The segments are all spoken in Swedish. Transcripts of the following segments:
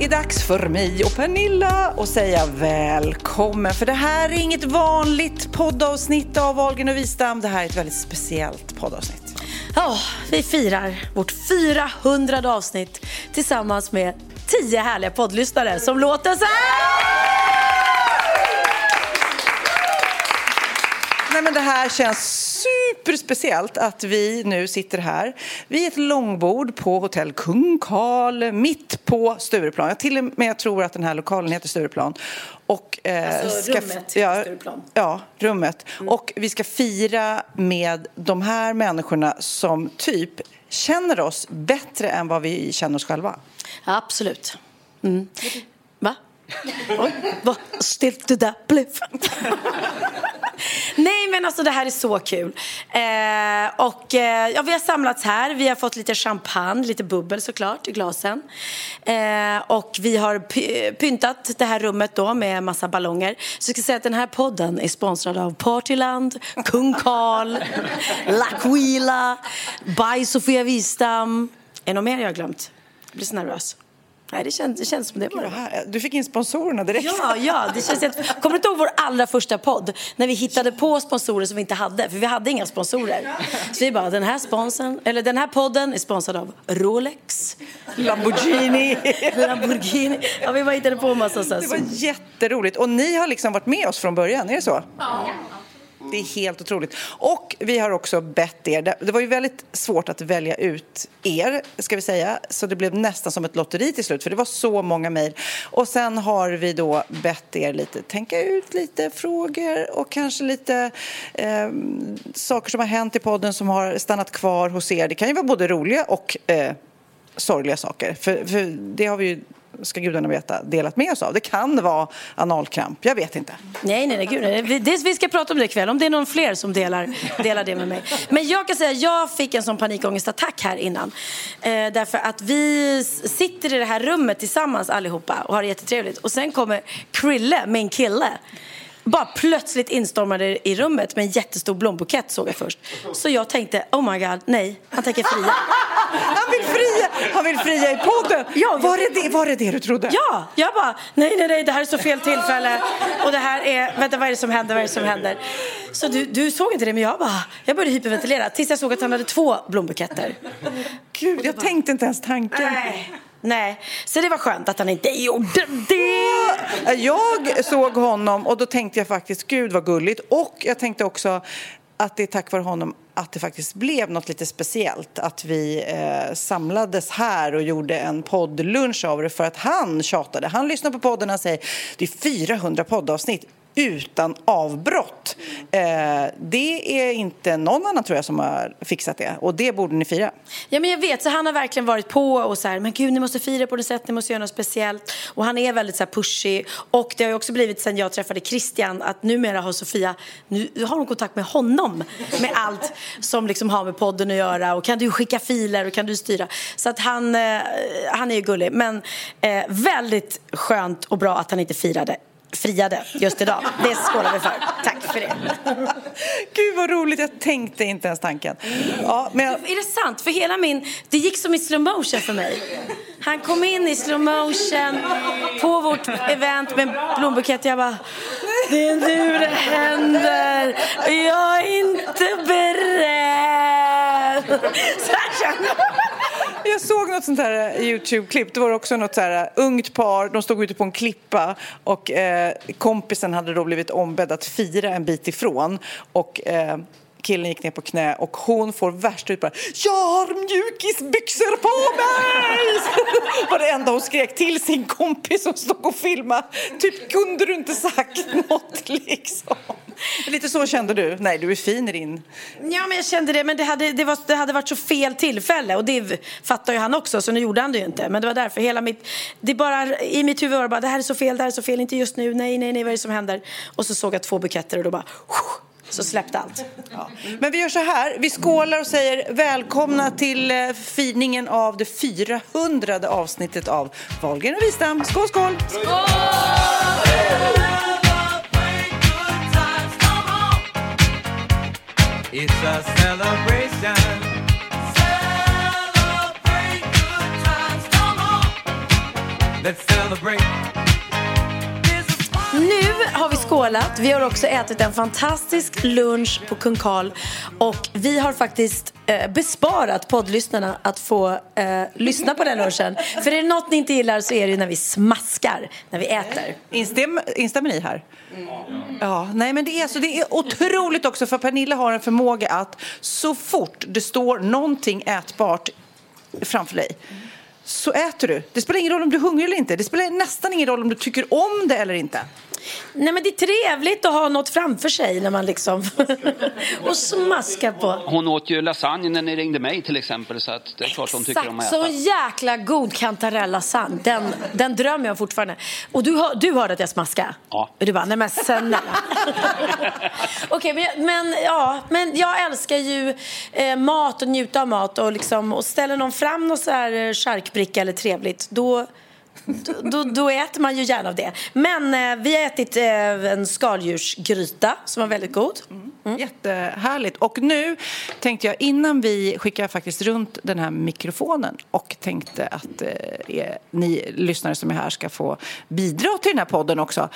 Det är dags för mig och Pernilla att säga välkommen. För det här är inget vanligt poddavsnitt av Wahlgren och Wistam. Det här är ett väldigt speciellt poddavsnitt. Ja, vi firar vårt 400 avsnitt tillsammans med 10 härliga poddlyssnare som låter så här. Nej, men det här känns superspeciellt att vi nu sitter här vid ett långbord på hotell Kung Karl mitt på Stureplan. Jag till och med tror att den här lokalen heter Stureplan. Och, eh, Alltså, rummet ja, Stureplan. Ja, rummet. Och vi ska fira med de här människorna som typ känner oss bättre än vad vi känner oss själva. Absolut. Mm. Oj, vad stelt det där blev. Nej men alltså det här är så kul. Eh, och eh, ja, vi har samlats här, vi har fått lite champagne, lite bubbel såklart i glasen. Eh, och vi har py- pyntat det här rummet då med massa ballonger. Så jag ska säga att den här podden är sponsrad av Partyland, Kung Karl, L'Aquila, By Sofia Wistam. Är det något mer jag har glömt? Jag blir så nervös. Nej, det känns, det känns som det här- Du fick in sponsorerna direkt. Ja, ja, det känns helt... Kommer du inte ihåg vår allra första podd? När vi hittade på sponsorer som vi inte hade, för vi hade inga sponsorer. Så vi bara, den här sponsorn, eller den här podden är sponsrad av Rolex, Lamborghini. Lamborghini. Ja, vi bara hittade på en massa så. Det var jätteroligt. Och ni har liksom varit med oss från början, är det så? Det är helt otroligt. Och vi har också bett er. Det var ju väldigt svårt att välja ut er, ska vi säga. Så det blev nästan som ett lotteri till slut, för det var så många mejl. Och sen har vi då bett er lite tänka ut lite frågor och kanske lite eh, saker som har hänt i podden som har stannat kvar hos er. Det kan ju vara både roliga och eh, sorgliga saker. För, för det har vi ju, ska gudarna veta, delat med oss av. Det kan vara analkramp, jag vet inte. Nej, nej, nej, gud, nej. Vi- Det, vi ska prata om det ikväll, om det är någon fler som delar, delar det med mig. Men jag kan säga, jag fick en sån panikångestattack här innan. Eh, därför att vi sitter i det här rummet tillsammans allihopa och har det jättetrevligt. Och sen kommer Krille, min kille, bara plötsligt instormade i rummet med en jättestor blombukett såg jag först. Så jag tänkte, oh my god, nej, han tänker fria. Han vill fria, han vill fria i podden! Ja, var, det det, var det det du trodde? Ja, jag bara, nej, nej, nej, det här är så fel tillfälle. Och det här är, vänta, vad är det som händer, vad är det som händer? Så du, du såg inte det, men jag bara, jag började hyperventilera tills jag såg att han hade två blombuketter. Gud, jag tänkte inte ens tanken. Nej. Nej, så det var skönt att han inte gjorde det. Jag såg honom och då tänkte jag faktiskt, gud vad gulligt. Och jag tänkte också att det är tack vare honom att det faktiskt blev något lite speciellt. Att vi eh, samlades här och gjorde en poddlunch av det för att han tjatade. Han lyssnar på podden och säger det är 400 poddavsnitt utan avbrott. Eh, det är inte någon annan tror jag som har fixat det och det borde ni fira. Ja, men jag vet, så han har verkligen varit på och så här, men gud, ni måste fira på något sätt, ni måste göra något speciellt. Och han är väldigt så här pushy. Och det har ju också blivit sen jag träffade Christian att numera har Sofia, nu har hon kontakt med honom med allt som liksom har med podden att göra. Och kan du skicka filer och kan du styra? Så att han, eh, han är ju gullig. Men eh, väldigt skönt och bra att han inte firade friade just idag. Det skålar vi för. Tack för det. Gud vad roligt, jag tänkte inte ens tanken. Ja, men jag, Är det sant? För hela min... Det gick som i slow motion för mig. Han kom in i slow motion på vårt event med en blombukett. Jag bara... Det är nu det händer. Jag är inte beredd. Så här känner jag. Jag såg något sånt här eh, Youtube-klipp. Det var också något så här eh, ungt par. De stod ute på en klippa och eh, kompisen hade då blivit ombedd att fira en bit ifrån. Och eh, killen gick ner på knä och hon får värsta ut bara Jag har mjukisbyxor på mig! var det enda hon skrek till sin kompis som stod och filmade. Typ kunde du inte sagt något liksom? Lite så kände du? Nej, du är fin i din... Ja, men jag kände det. Men det hade, det, var, det hade varit så fel tillfälle. Och det fattar ju han också, så nu gjorde han det ju inte. Men det var därför. Hela mitt, det bara, I mitt huvud var det bara, det här är så fel, det här är så fel, inte just nu, nej, nej, nej, vad är det som händer? Och så såg jag två buketter och då bara, så släppte allt. Ja. Men vi gör så här, vi skålar och säger välkomna till eh, firningen av det 400 avsnittet av Wahlgren och Wistam. Skål, skål! It's a celebration. Celebrate good times, come on. Let's celebrate. Skålat. Vi har också ätit en fantastisk lunch på Kung Karl. Och vi har faktiskt eh, besparat poddlyssnarna att få eh, lyssna på den lunchen. För är det något ni inte gillar så är det ju när vi smaskar, när vi äter. Instäm, instämmer ni här? Ja, nej men det är, så det är otroligt också för Pernilla har en förmåga att så fort det står någonting ätbart framför dig så äter du. Det spelar ingen roll om du är hungrig eller inte. Det spelar nästan ingen roll om du tycker om det eller inte. Nej men det är trevligt att ha något framför sig när man liksom och smaska på. Hon åt ju lasagne när ni ringde mig till exempel så att det är klart hon tycker om att äta. så jäkla god kantarellasagne. Den, den drömmer jag fortfarande. Och du, hör, du hörde att jag smaskade? Ja. Och du bara, nej men snälla. Okej, men, jag- men, ja, men jag älskar ju eh, mat och njuta av mat och, liksom, och ställer någon fram någon så här eh, charkbricka eller trevligt, då då, då, då äter man ju gärna av det. Men eh, vi har ätit eh, en skaldjursgryta som var väldigt god. Mm. Jättehärligt. Och nu tänkte jag innan vi skickar faktiskt runt den här mikrofonen och tänkte att eh, er, ni lyssnare som är här ska få bidra till den här podden också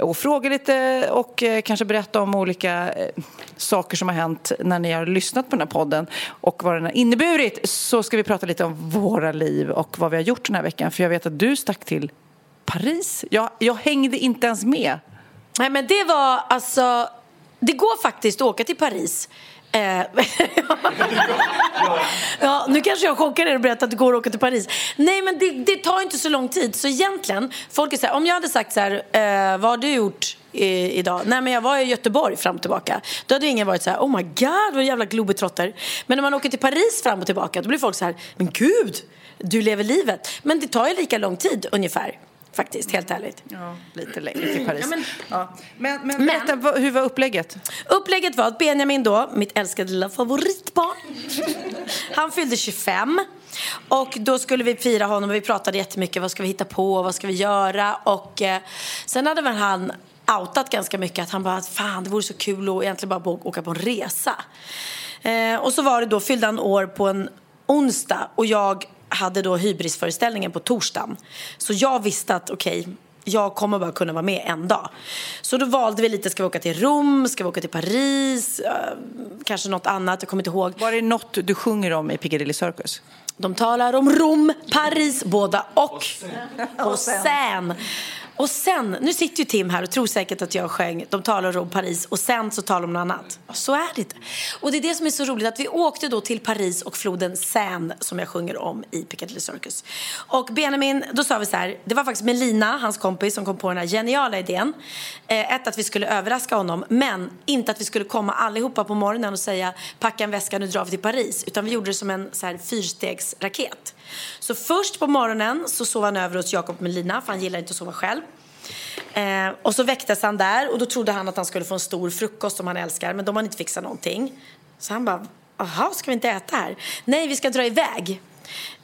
och fråga lite och eh, kanske berätta om olika eh, saker som har hänt när ni har lyssnat på den här podden och vad den har inneburit så ska vi prata lite om våra liv och vad vi har gjort den här veckan för jag vet att du stack till Paris. Jag, jag hängde inte ens med. Nej men det var alltså, det går faktiskt att åka till Paris. Eh, ja, nu kanske jag chockar er och berättar att det går att åka till Paris. Nej men det, det tar inte så lång tid. Så egentligen, folk är så här, om jag hade sagt så här, eh, vad har du gjort i, idag? Nej men jag var i Göteborg fram och tillbaka. Då hade ingen varit så här, oh my god vad jävla globetrotter. Men när man åker till Paris fram och tillbaka då blir folk så här, men gud, du lever livet. Men det tar ju lika lång tid ungefär. Faktiskt, helt ärligt. Ja, lite längre till Paris. Ja, men- Ja. Men, men, berätta, vad- hur var upplägget? Upplägget var att Benjamin då, mitt älskade lilla favoritbarn, han fyllde 25. Och då skulle vi fira honom och vi pratade jättemycket. Vad ska vi hitta på? Vad ska vi göra? Och eh, sen hade väl han outat ganska mycket att han bara, fan det vore så kul att egentligen bara bo- åka på en resa. Eh, och så var det då, fyllde han år på en onsdag och jag hade då hybrisföreställningen på torsdagen. Så jag visste att okej, jag kommer bara kunna vara med en dag. Så då valde vi lite, ska vi åka till Rom, ska vi åka till Paris, eh, kanske något annat, jag kommer inte ihåg. Var det något du sjunger om i Piccadilly Circus? De talar om Rom, Paris, båda och. Och sen. Och sen, och sen, nu sitter ju Tim här och tror säkert att jag sjöng De talar om Paris och sen så talar de om något annat. Så är det inte. Och det är det som är så roligt att vi åkte då till Paris och floden Seine som jag sjunger om i Piccadilly Circus. Och Benjamin, då sa vi så här, det var faktiskt Melina, hans kompis, som kom på den här geniala idén. Eh, ett, att vi skulle överraska honom, men inte att vi skulle komma allihopa på morgonen och säga packa en väska, nu drar vi till Paris. Utan vi gjorde det som en så här, fyrstegsraket. Så först på morgonen så sov han över hos Jakob Melina, för han gillar inte att sova själv. Eh, och så väcktes han där och då trodde han att han skulle få en stor frukost som han älskar, men de har inte fixat någonting. Så han bara, jaha, ska vi inte äta här? Nej, vi ska dra iväg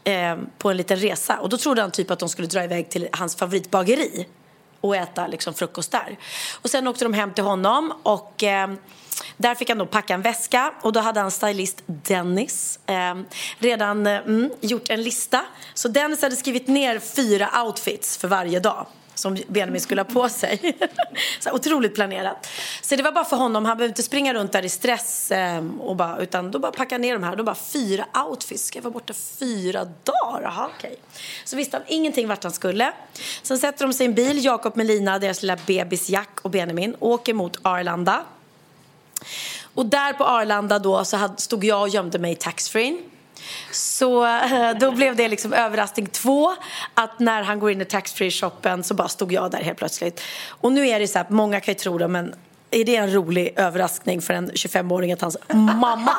eh, på en liten resa. Och då trodde han typ att de skulle dra iväg till hans favoritbageri och äta liksom frukost där. Och sen åkte de hem till honom och eh, där fick han då packa en väska och då hade han stylist Dennis eh, redan eh, mm, gjort en lista. Så Dennis hade skrivit ner fyra outfits för varje dag som Benjamin skulle ha på sig. så otroligt planerat. Så det var bara för honom. Han behövde inte springa runt där i stress. Eh, och bara, utan då bara packa ner de här. Då bara fyra outfits. Ska jag vara borta fyra dagar? Aha, okay. Så visste han ingenting vart han skulle. Sen sätter de sig i en bil, Jakob, med Lina, deras lilla bebis Jack och Benjamin. Åker mot Arlanda. Och där på Arlanda då så stod jag och gömde mig i taxfree. Så eh, då blev det liksom överraskning två att när han går in i taxfree-shoppen så bara stod jag där helt plötsligt. Och nu är det så här, många kan ju tro det men är det en rolig överraskning för en 25-åring att hans mamma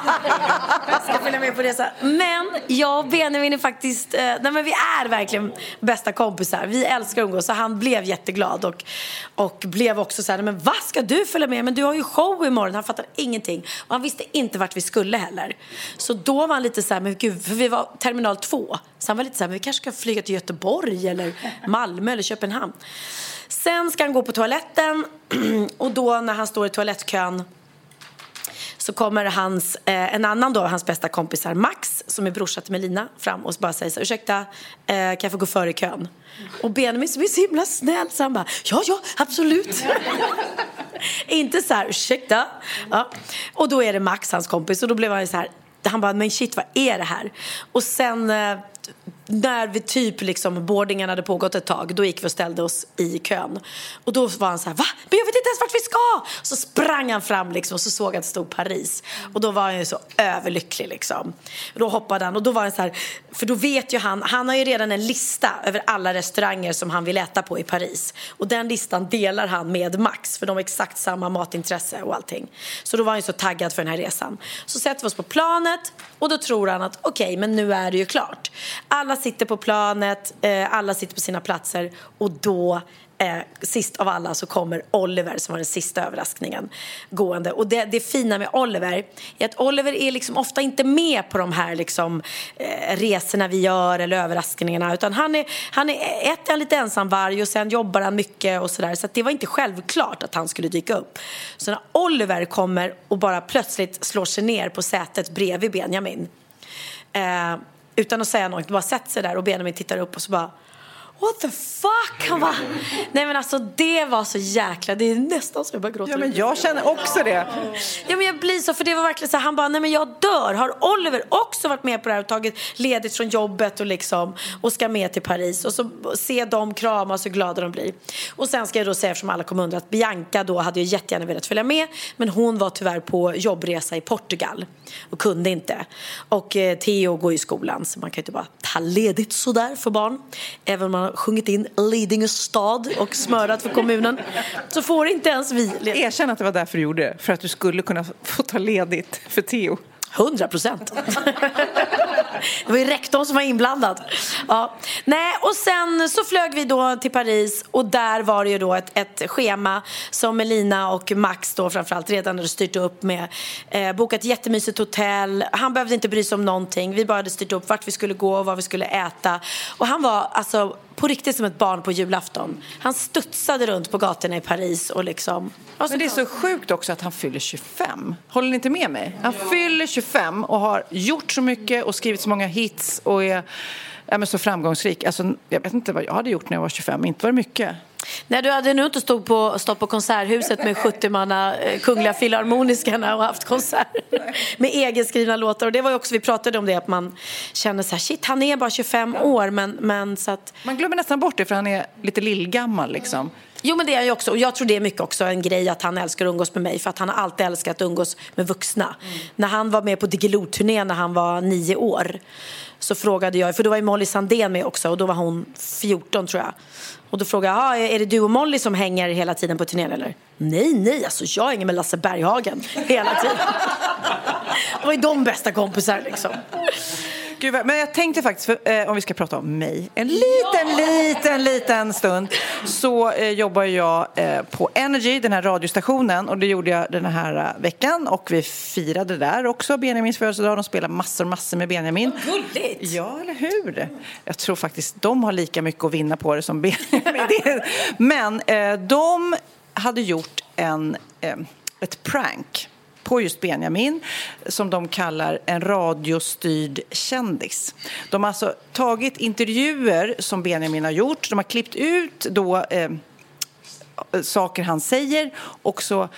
ska följa med på resa? Men jag och Benjamin är faktiskt, eh, nej men vi är verkligen bästa kompisar. Vi älskar att umgås så han blev jätteglad och, och blev också så här, men vad ska du följa med? Men du har ju show imorgon. Han fattar ingenting. Och han visste inte vart vi skulle heller. Så då var han lite så här, men gud, för vi var terminal 2. Så han var lite så här, men vi kanske ska flyga till Göteborg eller Malmö eller Köpenhamn. Sen ska han gå på toaletten och då när han står i toalettkön så kommer hans, eh, en annan då, hans bästa kompisar, Max, som är brorsa till Melina, fram och bara säger så ursäkta, eh, kan jag få gå före i kön? Och Benjamin som är så himla snäll så han bara, ja, ja, absolut. Inte så här, ursäkta. Ja. Och då är det Max, hans kompis, och då blev han så här, han bara, men shit, vad är det här? Och sen eh, när vi typ liksom boardingen hade pågått ett tag, då gick vi och ställde oss i kön. Och då var han så här, va? Men jag vet inte ens vart vi ska! Så sprang han fram liksom och så såg han att det stod Paris. Och då var han ju så överlycklig liksom. Och då hoppade han och då var han så här, för då vet ju han, han har ju redan en lista över alla restauranger som han vill äta på i Paris. Och den listan delar han med Max, för de har exakt samma matintresse och allting. Så då var han ju så taggad för den här resan. Så sätter vi oss på planet och då tror han att okej, okay, men nu är det ju klart. Alla alla sitter på planet, eh, alla sitter på sina platser och då Eh, sist av alla så kommer Oliver som var den sista överraskningen gående. Och det, det fina med Oliver är att Oliver är liksom ofta inte med på de här liksom, eh, resorna vi gör eller överraskningarna utan han är, han är ett är han lite ensamvarg och sen jobbar han mycket och sådär så att det var inte självklart att han skulle dyka upp. Så när Oliver kommer och bara plötsligt slår sig ner på sätet bredvid Benjamin eh, utan att säga något, bara sätter sig där och Benjamin tittar upp och så bara What the fuck? Han bara, nej men alltså det var så jäkla, det är nästan så jag bara gråter. Ja men jag känner också det. Ja men jag blir så, för det var verkligen så här, han bara, nej men jag dör. Har Oliver också varit med på det här och tagit ledigt från jobbet och liksom och ska med till Paris och så se dem kramas hur glada de blir. Och sen ska jag då säga, eftersom alla kommer undra, att Bianca då hade ju jättegärna velat följa med men hon var tyvärr på jobbresa i Portugal och kunde inte. Och eh, Theo går i skolan så man kan ju inte bara ta ledigt sådär för barn. Även om man har sjungit in Lidingö stad och smörat för kommunen så får inte ens vi ledigt. Erkänn att det var därför du gjorde det, för att du skulle kunna få ta ledigt för Theo. 100 procent. Det var ju rektorn som var inblandad. Ja. Nej, och sen så flög vi då till Paris och där var det ju då ett, ett schema som Melina och Max då framförallt redan hade styrt upp med. Eh, bokat jättemysigt hotell. Han behövde inte bry sig om någonting. Vi bara hade styrt upp vart vi skulle gå och vad vi skulle äta. Och han var alltså på riktigt som ett barn på julafton. Han studsade runt på gatorna i Paris och liksom... Men det är så sjukt också att han fyller 25. Håller ni inte med mig? Han fyller 25 och har gjort så mycket och skrivit så många hits och är ja, men så framgångsrik. Alltså, jag vet inte vad jag hade gjort när jag var 25. Inte var det mycket. Nej, du hade nog inte stått på, stått på Konserthuset med 70 manna eh, Kungliga Filharmoniskarna och haft konsert med egenskrivna låtar. Och det var också, vi pratade om det, att man känner så här, shit, han är bara 25 år, men, men så att... Man glömmer nästan bort det för han är lite lillgammal liksom. Jo men det är han ju också och jag tror det är mycket också en grej att han älskar att umgås med mig för att han har alltid älskat att umgås med vuxna. När han var med på Diggiloo-turné när han var nio år så frågade jag, för då var ju Molly Sandén med också och då var hon 14 tror jag. Och då frågade jag, "Ah, är det du och Molly som hänger hela tiden på turnén eller? Nej, nej, alltså jag hänger med Lasse Berghagen hela tiden. Det var ju de bästa kompisar liksom. Gud, vad- men jag tänkte faktiskt, för, eh, om vi ska prata om mig en liten, liten, liten stund så eh, jobbar jag eh, på Energy, den här radiostationen och det gjorde jag den här eh, veckan och vi firade där också Benjamins födelsedag. De spelar massor, massor med Benjamin. Gulligt! Ja, eller hur? Jag tror faktiskt de har lika mycket att vinna på det som Benjamin. Men eh, de hade gjort en, eh, ett prank på just Benjamin som de kallar en radiostyrd kändis. De har alltså tagit intervjuer som Benjamin har gjort. De har klippt ut då, eh, saker han säger och så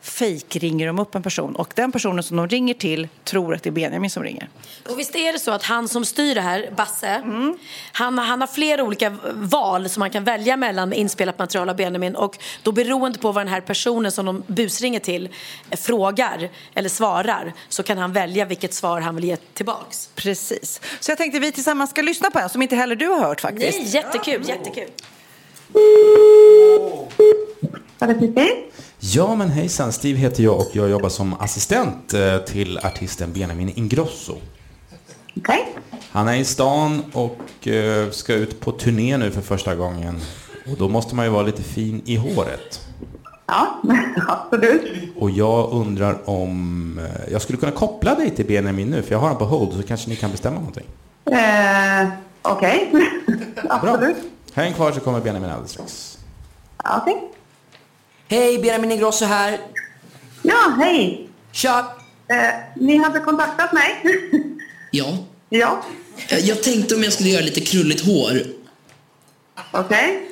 fake ringer de upp en person och den personen som de ringer till tror att det är Benjamin som ringer. Och visst är det så att han som styr det här, Basse, han, han har flera olika val som man kan välja mellan inspelat material av Benjamin och då beroende på vad den här personen som de busringer till frågar eller svarar så kan han välja vilket svar han vill ge tillbaks. Precis. Så jag tänkte vi tillsammans ska lyssna på en som inte heller du har hört faktiskt. Nej, jättekul, jättekul. Ja men hejsan, Steve heter jag och jag jobbar som assistent eh, till artisten Benjamin Ingrosso. Okej. Han är i stan och eh, ska ut på turné nu för första gången. Och då måste man ju vara lite fin i håret. Ja, absolut. Och jag undrar om eh, jag skulle kunna koppla dig till Benjamin nu, för jag har honom på hold, så kanske ni kan bestämma någonting. Eh, Okej. Bra. absolut. Häng kvar så kommer Benjamin alldeles strax. Okej. Hej, Benjamin Ingrosso här. Ja, hej. Tja! Eh, ni hade kontaktat mig? Ja, ja, eh, jag tänkte om jag skulle göra lite krulligt hår. okej.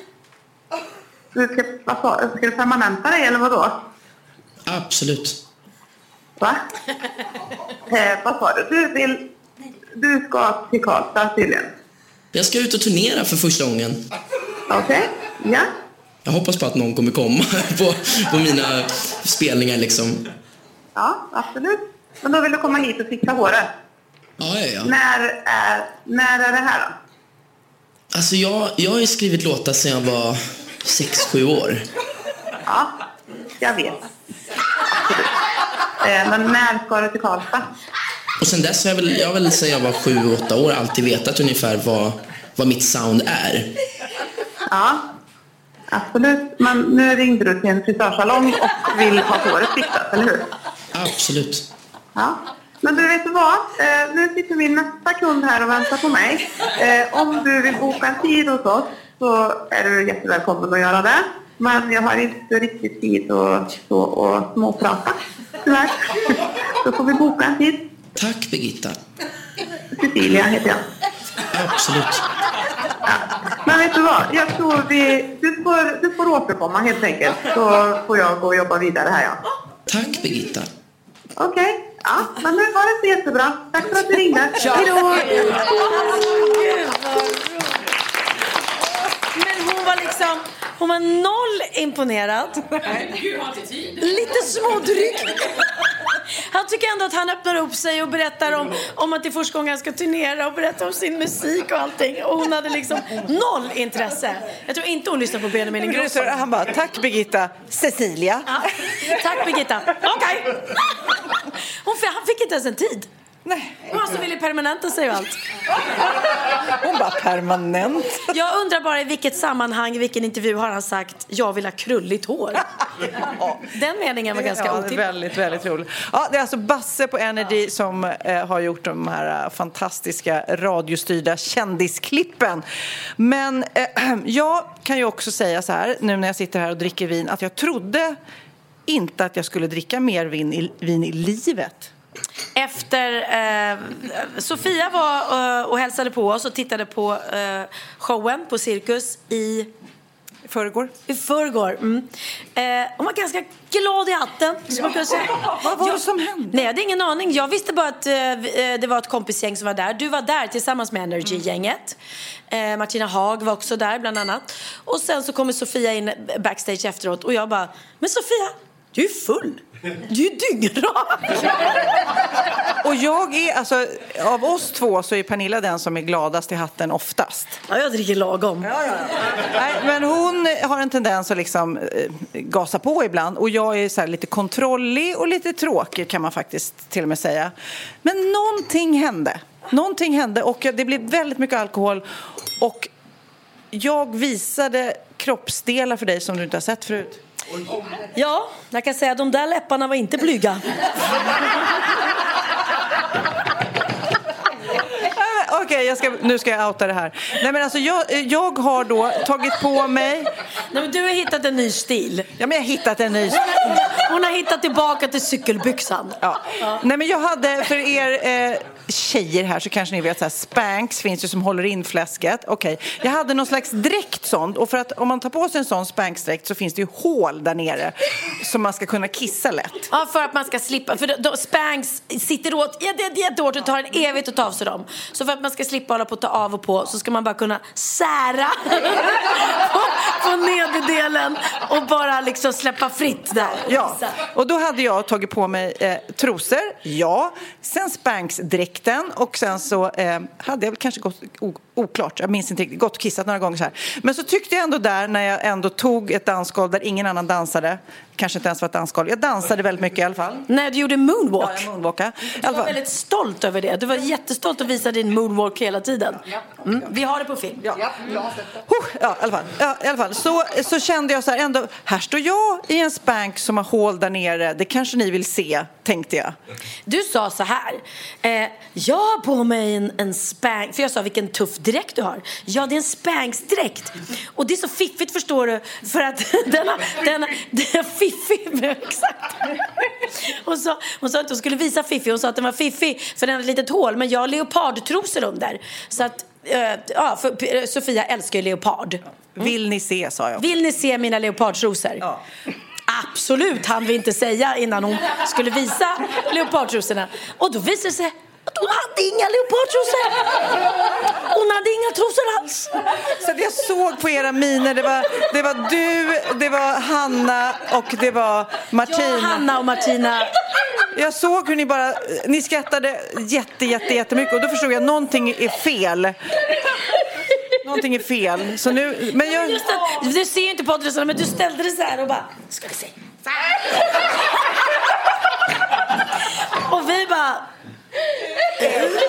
Du ska, ska du permanenta dig eller vadå? Absolut. Va? Eh, vad sa du? Du vill... Du ska till Karlstad tydligen. Jag ska ut och turnera för första gången. Okej, ja. Jag hoppas på att någon kommer komma på, på mina spelningar liksom. Ja, absolut. Men då vill du komma hit och fixa håret. Ja, ja, ja. När är, när är det här då? Alltså jag, jag har ju skrivit låtar sedan jag var 6-7 år. Ja, jag vet. Absolut. Eh, men när ska du till Karlstad? Och sen dess har jag väl, jag väl sedan jag var 7-8 år alltid vetat ungefär vad, vad mitt sound är. Ja, absolut. Men nu ringde du till en frisörsalong och vill ha håret fixat, eller hur? Absolut. Ja. Men du, vet du vad? Eh, nu sitter min nästa kund här och väntar på mig. Eh, om du vill boka en tid hos oss så är du jättevälkommen att göra det. Men jag har inte riktigt tid att stå och småprata, tyvärr. Då får vi boka en tid. Tack Birgitta. Cecilia heter jag. Absolut. Men vet du vad? Jag tror vi... Du får, du får återkomma helt enkelt. Så får jag gå och jobba vidare här, ja. Tack Birgitta. Okej. Ja, men nu var det så jättebra. Tack för att du ringde. Hej då! Men hon var liksom, hon var noll imponerad. Lite smådryg. Han tycker ändå att han öppnar upp sig och berättar om, om att det är första gången han ska turnera och berättar om sin musik och allting. Och hon hade liksom noll intresse. Jag tror inte hon lyssnar på Benjamin Ingrosso. Han bara, tack Birgitta. Cecilia. Ja. Tack Birgitta. Okej. Hon, han fick inte ens en tid. Nej. Hon alltså ville permanenta sig och allt. Hon bara, permanent. Jag undrar bara i vilket sammanhang, i vilken intervju har han sagt jag vill ha krulligt hår? Den meningen var ganska ja, det är otippad. väldigt, väldigt roligt. Ja, det är alltså Basse på Energy som eh, har gjort de här eh, fantastiska radiostyrda kändisklippen. Men eh, jag kan ju också säga så här, nu när jag sitter här och dricker vin, att jag trodde inte att jag skulle dricka mer vin i, vin i livet. Efter eh, Sofia var eh, och hälsade på oss och tittade på eh, showen på Cirkus i I förrgår. I förrgår. Mm. Eh, hon var ganska glad i hatten. som man kan säga. Vad var det som hände? Nej, jag hade ingen aning. Jag visste bara att eh, eh, det var ett kompisgäng som var där. Du var där tillsammans med Energy-gänget. Eh, Martina Haag var också där, bland annat. Och sen så kommer Sofia in backstage efteråt och jag bara, men Sofia, du är full. Du är dyngrak. Och jag är, alltså, av oss två så är Pernilla den som är gladast i hatten oftast. Ja, jag dricker lagom. Nej, men hon har en tendens att liksom eh, gasa på ibland och jag är så här lite kontrollig och lite tråkig kan man faktiskt till och med säga. Men någonting hände. Någonting hände och det blev väldigt mycket alkohol och jag visade kroppsdelar för dig som du inte har sett förut. Ja, jag kan säga att de där läpparna var inte blyga. Äh, Okej, ska, nu ska jag outa det här. Nej, men alltså, jag, jag har då tagit på mig... Nej, men du har hittat en ny stil. Ja, men jag har hittat en ny Hon har hittat tillbaka till cykelbyxan. Ja. Nej, men jag hade, för er eh, tjejer här så kanske ni vet, här, Spanx finns ju som håller in fläsket. Okej, jag hade någon slags dräkt sån och för att om man tar på sig en sån Spanx-dräkt så finns det ju hål där nere som man ska kunna kissa lätt. Ja, för att man ska slippa. För då, då, Spanx sitter åt jätte, jätte, jättehårt. Det tar en evighet att ta av sig dem. Så för att man ska slippa hålla på att ta av och på så ska man bara kunna sära på, på nederdelen och bara liksom släppa fritt där. Ja, och då hade jag tagit på mig eh, trosor, ja. Sen dräkten och sen så eh, hade jag väl kanske gått, oklart, jag minns inte riktigt, gått och kissat några gånger så här. Men så tyckte jag ändå där när jag ändå tog ett dansgolv där ingen annan dansade, kanske inte ens var ett dansgolv, jag dansade väldigt mycket i alla fall. När du gjorde moonwalk. Ja, jag moonwalkade. Du var väldigt stolt över det. Du var jättestolt att visa din moonwalk hela tiden. Mm. Vi har det på film. Ja, ja, i alla fall. Ja, i alla fall. Så, så kände jag så här ändå, här står jag i en Spanx som har hål där nere, det kanske ni vill se, tänkte jag. Du sa så här. Eh, jag har på mig en, en Spanx. För jag sa vilken tuff dräkt du har. Ja, det är en Spanx-dräkt. Och det är så fiffigt förstår du. För att den har, den fiffig. Exakt. Hon sa, hon sa att hon skulle visa fiffig. Hon sa att den var fiffig för den hade ett litet hål. Men jag har leopardtrosor under. Så att, eh, ja, för, eh, Sofia älskar ju leopard. Vill ni se, sa jag. Vill ni se mina leopardtrosor? Absolut, han vi inte säga innan hon skulle visa leopardtrosorna. Och då visade det sig hon hade inga leopardtrosor. Hon hade inga trosor alls. Så jag såg på era miner, det var, det var du, det var Hanna och det var Martin. Jag, Hanna och Martina. Jag såg hur ni bara, ni skrattade jätte, jätte, jättemycket och då förstod jag att någonting är fel. Någonting är fel. Så nu, men jag... Just att, du ser ju inte poddrösterna men du ställde det så här och bara, ska vi se. Och vi bara,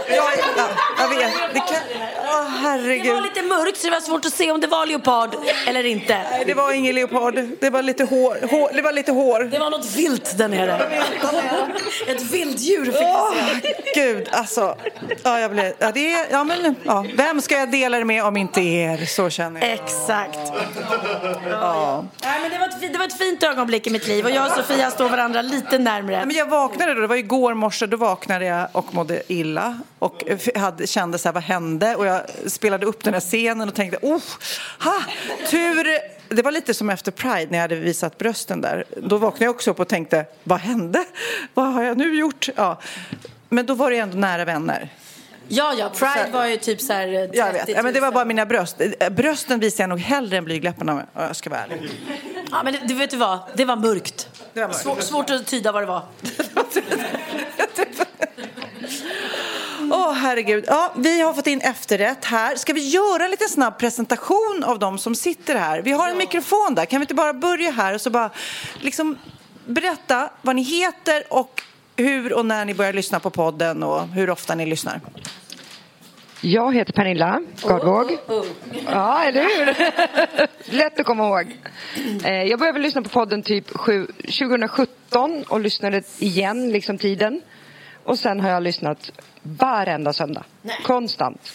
Ja, ja, jag vet. Det kan... Det herregud. var lite mörkt så det var svårt att se om det var leopard eller inte. Nej, det var ingen leopard. Det var lite hår. hår det var lite hår. Det var något vilt där nere. Ett vilddjur fick vi se. gud, alltså. Ja, jag blev, ja, det är, ja, men, ja. Vem ska jag dela det med om inte er? Så känner jag. Exakt. Ja. Nej, men det, var ett, det var ett fint ögonblick i mitt liv och jag och Sofia står varandra lite närmre. Men jag vaknade då, det var igår morse, då vaknade jag och mådde illa och hade, kände så här, vad hände? Och jag spelade upp den här scenen och tänkte, oh, ha, tur. Det var lite som efter Pride när jag hade visat brösten där. Då vaknade jag också upp och tänkte, vad hände? Vad har jag nu gjort? Ja. Men då var det ändå nära vänner. Ja, ja, Pride var ju typ så här 30 000. Jag vet. Ja, men det var bara mina bröst. Eh, Brösten visar jag nog hellre än blygdläpparna om jag ska vara ärlig. Ja, men det, vet du vad? Det var mörkt. Det var mörkt. Svår, svårt att tyda vad det var. Åh, herregud. Ja, vi har fått in efterrätt här. Ska vi göra en liten snabb presentation av de som sitter här? Vi har en mikrofon där. Kan vi inte bara börja här och så bara liksom berätta vad ni heter och hur och när ni börjar lyssna på podden och hur ofta ni lyssnar. Jag heter Pernilla Gardvåg. Ja, eller hur? Lätt att komma ihåg. Eh, Jag började lyssna på podden typ sju- 2017 och lyssnade igen, liksom tiden. Och sen har jag lyssnat varenda söndag. Konstant.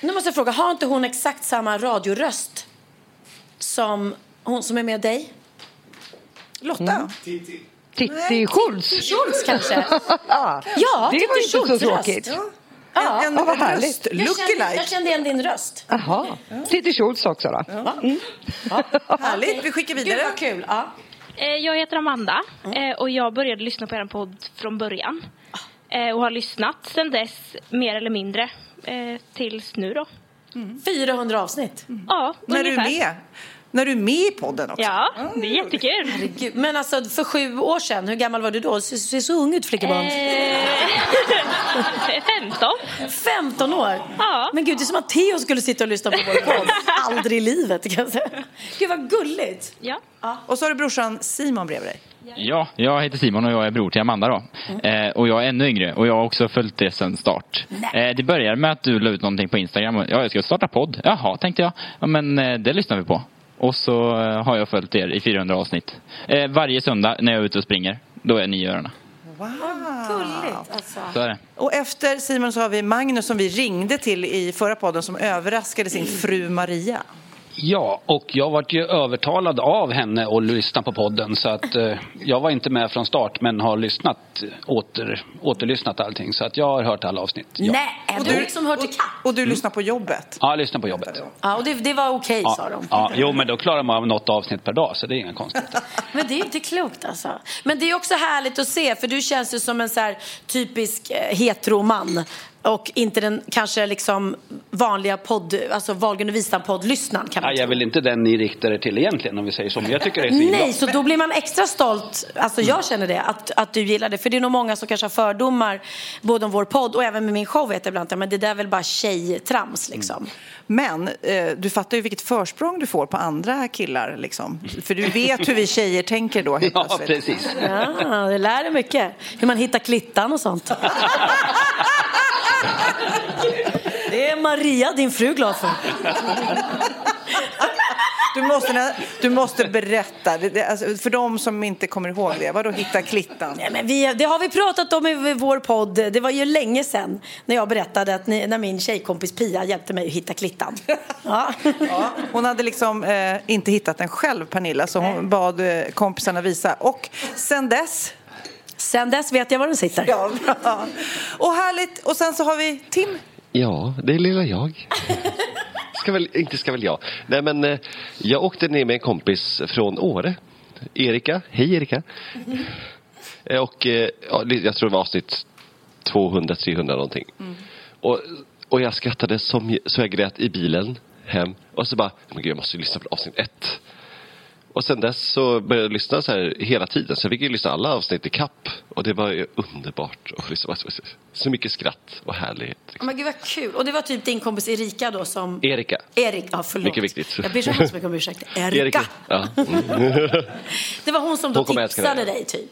Nu måste jag fråga, har inte hon exakt samma radioröst som hon som är med dig? Lotta? Titti Schultz. Schultz kanske? ja, Ja, det var Titti inte så Schultz tråkigt. röst. Ja. En, Ja, vad en härligt. Jag kände, jag kände igen din röst. Jaha. Titti Schultz också då. Mm. Härligt, vi skickar Gud vidare. vad kul. Ja. Eh, Jag heter Amanda eh, och jag började lyssna på er podd från början. Eh, Och har lyssnat sedan dess, mer eller mindre, eh, tills nu då. 400 avsnitt. Ja, När du är ungefär. med. När du är med i podden också. Ja, det är jättekul. Herregud. Men alltså för sju år sedan, hur gammal var du då? Du ser, ser så ung ut flickebarn. Eh, 15. 15 år? Ja. Men gud, det är som att Theo skulle sitta och lyssna på vår podd. Aldrig i livet kan jag säga. Gud vad gulligt. Ja. Och så har du brorsan Simon bredvid dig. Ja, jag heter Simon och jag är bror till Amanda då. Eh, och jag är ännu yngre och jag har också följt det sedan start. Eh, det började med att du la ut någonting på Instagram. och, Ja, jag ska starta podd. Jaha, tänkte jag. Ja, men eh, det lyssnar vi på. Och så eh, har jag följt er i 400 avsnitt. Eh, varje söndag när jag är ute och springer, då är ni i öronen. Wow. Gulligt alltså. Så är det. Och efter Simon så har vi Magnus som vi ringde till i förra podden som överraskade sin fru Maria. Ja, och jag vart ju övertalad av henne att lyssna på podden så att eh, jag var inte med från start men har lyssnat, åter, återlyssnat allting så att jag har hört alla avsnitt. Ja, Nej, och du liksom hört ikapp? Och du lyssnar på jobbet? ja jag lyssnar på jobbet. Ja, och det, det var okej Ja, sa de. ja, jo, men då klarar man av något avsnitt per dag så det är inga konstigt. Men det är inte klokt alltså. Men det är också härligt att se för du känns ju som en så här typisk eh, heteroman. Och inte den kanske liksom vanliga podd, alltså Wahlgren och Wistam-poddlyssnaren kan man Ja, jag är väl inte den ni riktar er till egentligen om vi säger så, men jag tycker det är svinbra. Nej, så då blir man extra stolt, alltså jag känner det, att, att du gillar det. För det är nog många som kanske har fördomar både om vår podd och även med min show vet jag ibland, men det där är väl bara tjejtrams liksom. Men eh, du fattar ju vilket försprång du får på andra killar. Liksom. För du vet hur vi tjejer tänker då helt Ja, precis. Ja, det lär dig mycket. Hur man hittar klittan och sånt. Det är Maria, din fru, glad för. Du måste, du måste berätta, alltså, för de som inte kommer ihåg det. Vadå hitta klittan? Nej, men vi, det har vi pratat om i vår podd. Det var ju länge sedan när jag berättade att ni, när min tjejkompis Pia hjälpte mig att hitta klittan. Ja. Ja, hon hade liksom eh, inte hittat den själv, Pernilla, så hon bad eh, kompisarna visa. Och sen dess... Sen dess vet jag var den sitter. Ja, bra. Och härligt. Och sen så har vi Tim. Ja, det är lilla jag. Ska väl, inte ska väl jag. Nej men eh, jag åkte ner med en kompis från Åre. Erika. Hej Erika. Eh, Och eh, ja, jag tror det var avsnitt 200-300 någonting. Och, och jag skrattade som, så jag grät i bilen hem. Och så bara, men gud jag måste ju lyssna på avsnitt ett. Och sen dess så började jag lyssna så här hela tiden. Så jag fick ju lyssna alla avsnitt i kapp. Och det var underbart. Och lyssna. Så mycket skratt och härlighet. Oh, men gud vad kul. Och det var typ din kompis Erika då som... Erika. Erik, ja förlåt. Mycket viktigt. Jag ber så hemskt mycket om ursäkt. Erika. Ja. Mm. Det var hon som då Hon tipsade dig typ.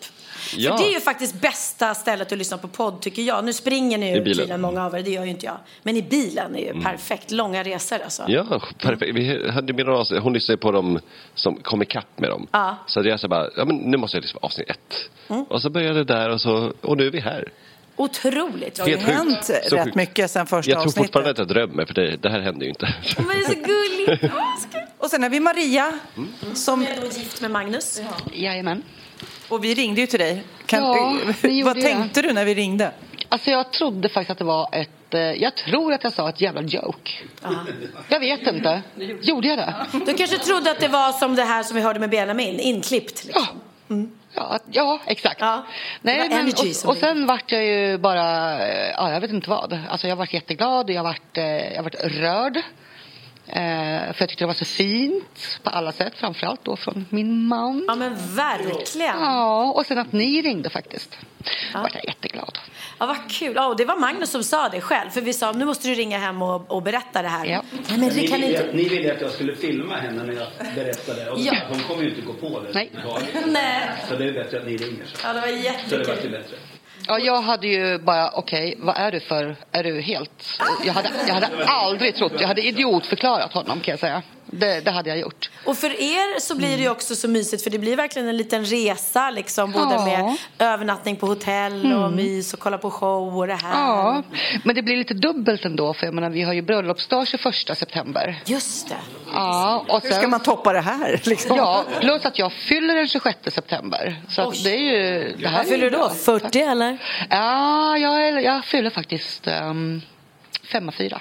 Ja. För det är ju faktiskt bästa stället att lyssna på podd tycker jag. Nu springer ni I ju bilen. tydligen många av er, det gör ju inte jag. Men i bilen är ju Mm. perfekt. Långa resor alltså. Ja, perfekt. Vi hade med avsnitt. Hon lyssnade på dem som kom ikapp med dem. Ja. Så jag så bara, ja men nu måste jag lyssna på avsnitt ett. Mm. Och så började det där och så, och nu är vi här. Otroligt. Det har ju hänt Så rätt sjukt. mycket sen första Jag tror avsnittet. fortfarande att jag drömmer för det, det här händer ju inte. Men det är så gulligt. Och sen har vi Maria. Som... är då gift med Magnus. Jajamän. Och vi ringde ju till dig. Kan, Ja, vad det. tänkte du när vi ringde? Alltså jag trodde faktiskt att det var ett, eh, jag tror att jag sa ett jävla joke. Jag vet inte. Gjorde jag det? Du kanske trodde att det var som det här som vi hörde med Benjamin, inklippt liksom. Ja, att- ja exakt. Det var Nej, men, och, och det- sen vart jag ju bara, eh, ja, jag vet inte vad. Alltså jag vart jätteglad, jag vart, eh, jag vart rörd. Eh, för jag tyckte det var så fint på alla sätt, framförallt då från min man. Ja men verkligen. Ja, och sen att ni ringde faktiskt. Ja. vart jag jätteglad. Ja, vad kul. Ja, och det var Magnus som sa det själv. För vi sa, nu måste du ringa hem och, och berätta det här. Nej, men det ni, kan ville, inte... ni ville att jag skulle filma henne när jag berättade. Och Ja. Hon kommer ju inte gå på det. Nej. Nej. Så det är bättre att ni ringer. Så, Ja, det var så det jättekul. vart ju bättre. Ja, jag hade ju bara, okej, vad är du för, är du helt... Jag hade, jag hade aldrig trott, jag hade idiotförklarat honom kan jag säga. Det, det hade jag gjort. Och för er så blir det ju också så mysigt för det blir verkligen en liten resa liksom. Både Ja. med övernattning på hotell och Mm. mys och kolla på show och det här. Ja, men det blir lite dubbelt ändå för jag menar, vi har ju bröllopsdag 21 september. Just det. Ja, och Hur sen... ska man toppa det här? Liksom? Ja, plus att jag fyller den 26 september. Så att det är ju... Det här Vad är fyller ju du då? bra. 40 eller? Ja, jag, jag fyller faktiskt um, femma fyra.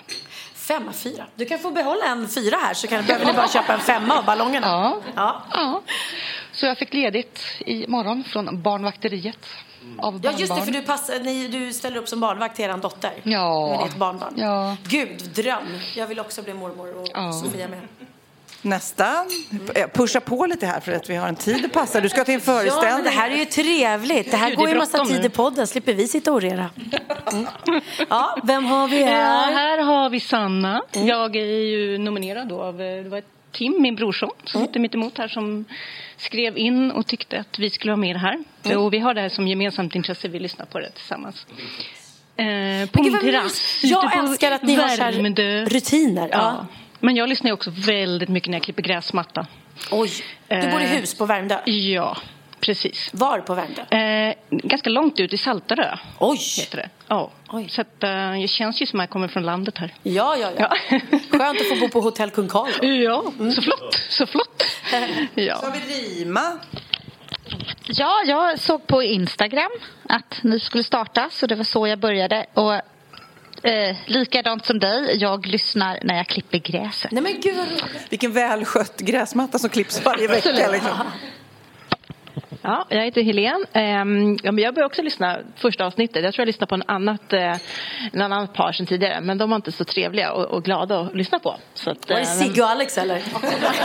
Femma, fyra. Du kan få behålla en fyra här så kan, behöver ni bara köpa en femma av ballongerna. Ja. ja. ja. Så jag fick ledigt i morgon från barnvakteriet. Av Ja, just det, för du, passar, ni, du ställer upp som barnvakt till er dotter. Ja. Med ditt barnbarn. Ja. Gud, dröm. Jag vill också bli mormor och Ja. Sofia med. Nästan. Eh, Pusha på lite här för att vi har en tid att passa. Du ska till en Ja, föreställning. men det här är ju trevligt. Det här Gud, det går ju massa tid i podden. Slipper vi sitta och orera. Mm. Ja, vem har vi Ja, här? här har vi Sanna. Jag är ju nominerad då av eh, det var Tim, min brorson, som sitter mitt emot här som skrev in och tyckte att vi skulle vara med här. Och vi har det här som gemensamt intresse, vi lyssnar på det tillsammans. Eh, på en terrass. Jag ute på älskar att ni har här rutiner, ja. Ja. Men jag lyssnar också väldigt mycket när jag klipper gräsmatta. Oj, du bor i Eh, hus på Värmdö? Ja, Precis. Var på Värmdö? Eh, ganska långt ut i Saltarö. Oj! Heter det. Ja. Så att, eh, det känns ju som att jag kommer från landet här. Ja, ja, ja. Skönt att få bo på hotell Kung Karl. Ja, så flott. Så flott. Ja. Så har vi Rima. Ja, jag såg på Instagram att ni skulle starta, så det var så jag började. Och eh, likadant som dig, jag lyssnar när jag klipper gräset. Nej men gud. Vilken välskött gräsmatta som klipps varje vecka. Liksom. Ja, jag heter Helene. Men jag började också lyssna första avsnittet. Jag tror jag lyssnade på en annat, eh, en annan par sedan tidigare. Men de var inte så trevliga och, och glada att lyssna på. Så att, Var det eh, Sigge och Alex eller?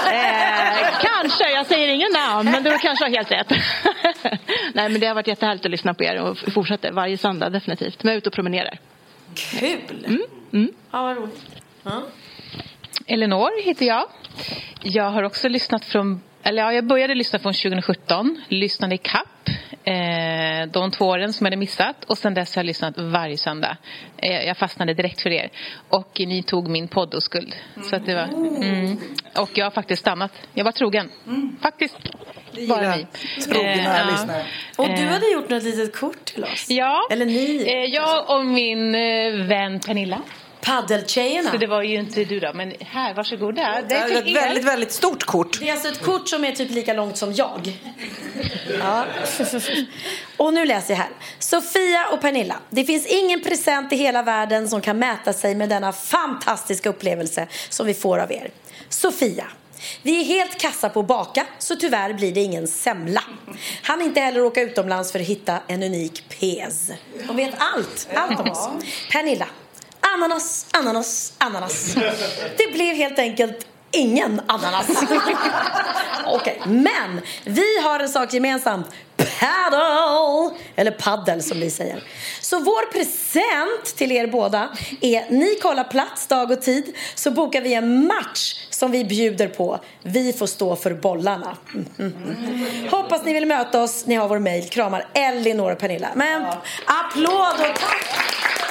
Eh, kanske, jag säger ingen namn, men du kanske har helt rätt. Nej, men det har varit jättehärligt att lyssna på er och fortsätter varje söndag definitivt. Men jag är ute och promenerar. Kul! Mm, mm. Ja, vad roligt. Ja. Elinor heter jag. Jag har också lyssnat från, eller ja, jag började lyssna från 2017, lyssnade i kapp eh, de två åren som jag hade missat och sen dess har jag lyssnat varje söndag. Eh, jag fastnade direkt för er och ni tog min poddoskuld. Så att det var, mm. Och jag har faktiskt stannat. Jag var trogen. Faktiskt. Bara ni. Trogna Eh, ja. lyssnare. Och du Eh, hade gjort något litet kort till oss. Ja, Eller ni. eh, jag och min eh, vän Pernilla. Paddeltjejerna. Så det var ju inte du då, men här, varsågoda. Det är ett väldigt, väldigt stort kort. Det är alltså ett kort som är typ lika långt som jag. Ja. Och nu läser jag här. Sofia och Pernilla. Det finns ingen present i hela världen som kan mäta sig med denna fantastiska upplevelse som vi får av er. Sofia. Vi är helt kassa på att baka, så tyvärr blir det ingen semla. Han inte heller åka utomlands för att hitta en unik pez. De vet allt, allt om oss. Pernilla. Ananas, ananas, ananas. Det blev helt enkelt ingen ananas. Okej, men vi har en sak gemensamt. Paddle! Eller paddel som vi säger. Så vår present till er båda är ni kollar plats, dag och tid så bokar vi en match som vi bjuder på. Vi får stå för bollarna. Hoppas ni vill möta oss. Ni har vår mejl. Kramar Elinor och Pernilla. Men applåd och tack!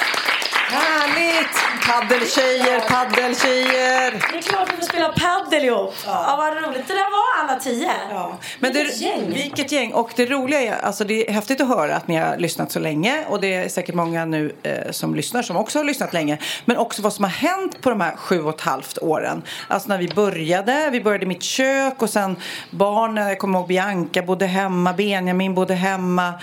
Härligt! Paddeltjejer, paddeltjejer. Det är klart vi får spela paddel ihop. Ja. vad roligt. Det där var alla tio. Ja. Men det, Vilket gäng. Vilket gäng. Och det roliga är, alltså det är häftigt att höra att ni har lyssnat så länge. Och det är säkert många nu eh, som lyssnar som också har lyssnat länge. Men också vad som har hänt på de här sju och ett halvt åren. Alltså när vi började, vi började i mitt kök och sen barnen, jag kommer ihåg Bianca bodde hemma, Benjamin bodde hemma.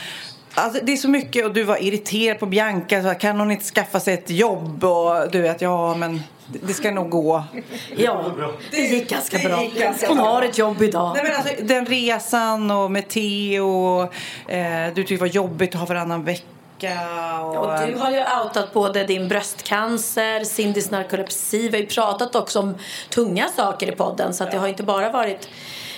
Alltså, det är så mycket och du var irriterad på Bianca. Så kan hon inte skaffa sig ett jobb? Och du vet, ja men det- ska nog gå. Ja, det gick ganska Det bra. gick ganska Hon bra. har ett jobb idag. Nej, men alltså, den resan och med Theo. Eh, du tyckte det var jobbigt att ha varannan vecka. Och, Och du har ju outat både din bröstcancer, Cindys narkolepsi. Vi har ju pratat också om tunga saker i podden. Så att det har inte bara varit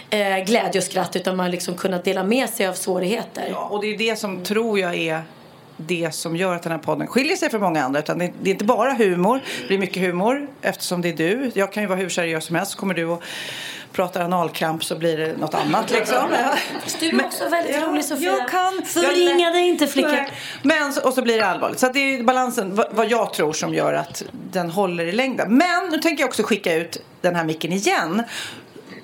eh, glädje och skratt utan man har liksom kunnat dela med sig av svårigheter. Ja, och det är det som tror jag är det som gör att den här podden skiljer sig från många andra. Utan det, är inte bara humor. Det blir mycket humor eftersom det är du. Jag kan ju vara hur seriös som helst. Så kommer du och pratar analkramp så blir det något annat liksom. Ja. Du är också väldigt rolig Sofia. Jag kan. Förringa dig inte flicka. Nej. Men och så blir det allvarligt. Så det är balansen, vad, vad jag tror som gör att den håller i längden. Men nu tänker jag också skicka ut den här micken igen.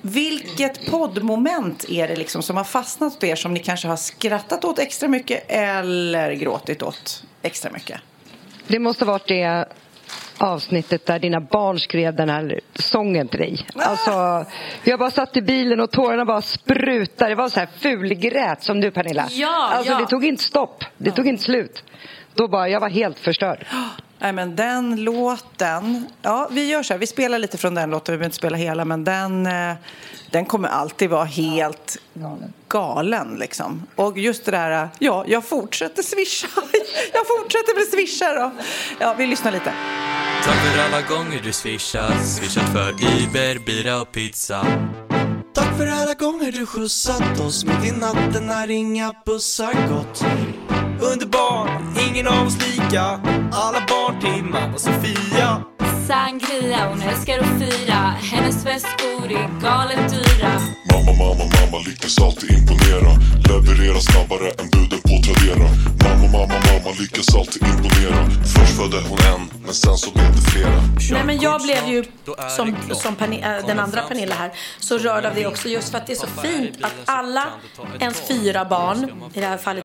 Vilket poddmoment är det liksom som har fastnat på er som ni kanske har skrattat åt extra mycket eller gråtit åt extra mycket? Det måste ha varit det avsnittet där dina barn skrev den här sången till dig. Alltså, jag bara satt i bilen och tårarna bara sprutade. Det var så här fulgrät som du Pernilla. Ja, alltså ja. det tog inte stopp. Det tog inte slut. Då bara, jag var helt förstörd. Nej men den låten, ja vi gör så här, vi spelar lite från den låten, vi behöver inte spela hela men den, eh, den kommer alltid vara helt galen liksom. Och just det där, ja jag fortsätter swisha, jag fortsätter väl swisha då. Ja vi lyssnar lite. Tack för alla gånger du swishat Swishat för Uber, bira och pizza Tack för alla gånger du skjutsat oss Mitt i natten när inga bussar gått Underbar, ingen av oss lika. Alla barn till mamma Sofia. Sangria, hon älskar att fira. Hennes väskor är galet dyra. Mamma, mamma, mamma lyckas alltid imponera. Leverera snabbare än buden på Tradera. Mamma, mamma, mamma lyckas alltid imponera. Först födde hon en, men sen så blev det flera. Nej men jag blev ju som, som Perni- äh, den andra Pernilla här så rörd av det också just för att det är så fint att alla ens fyra barn i det här fallet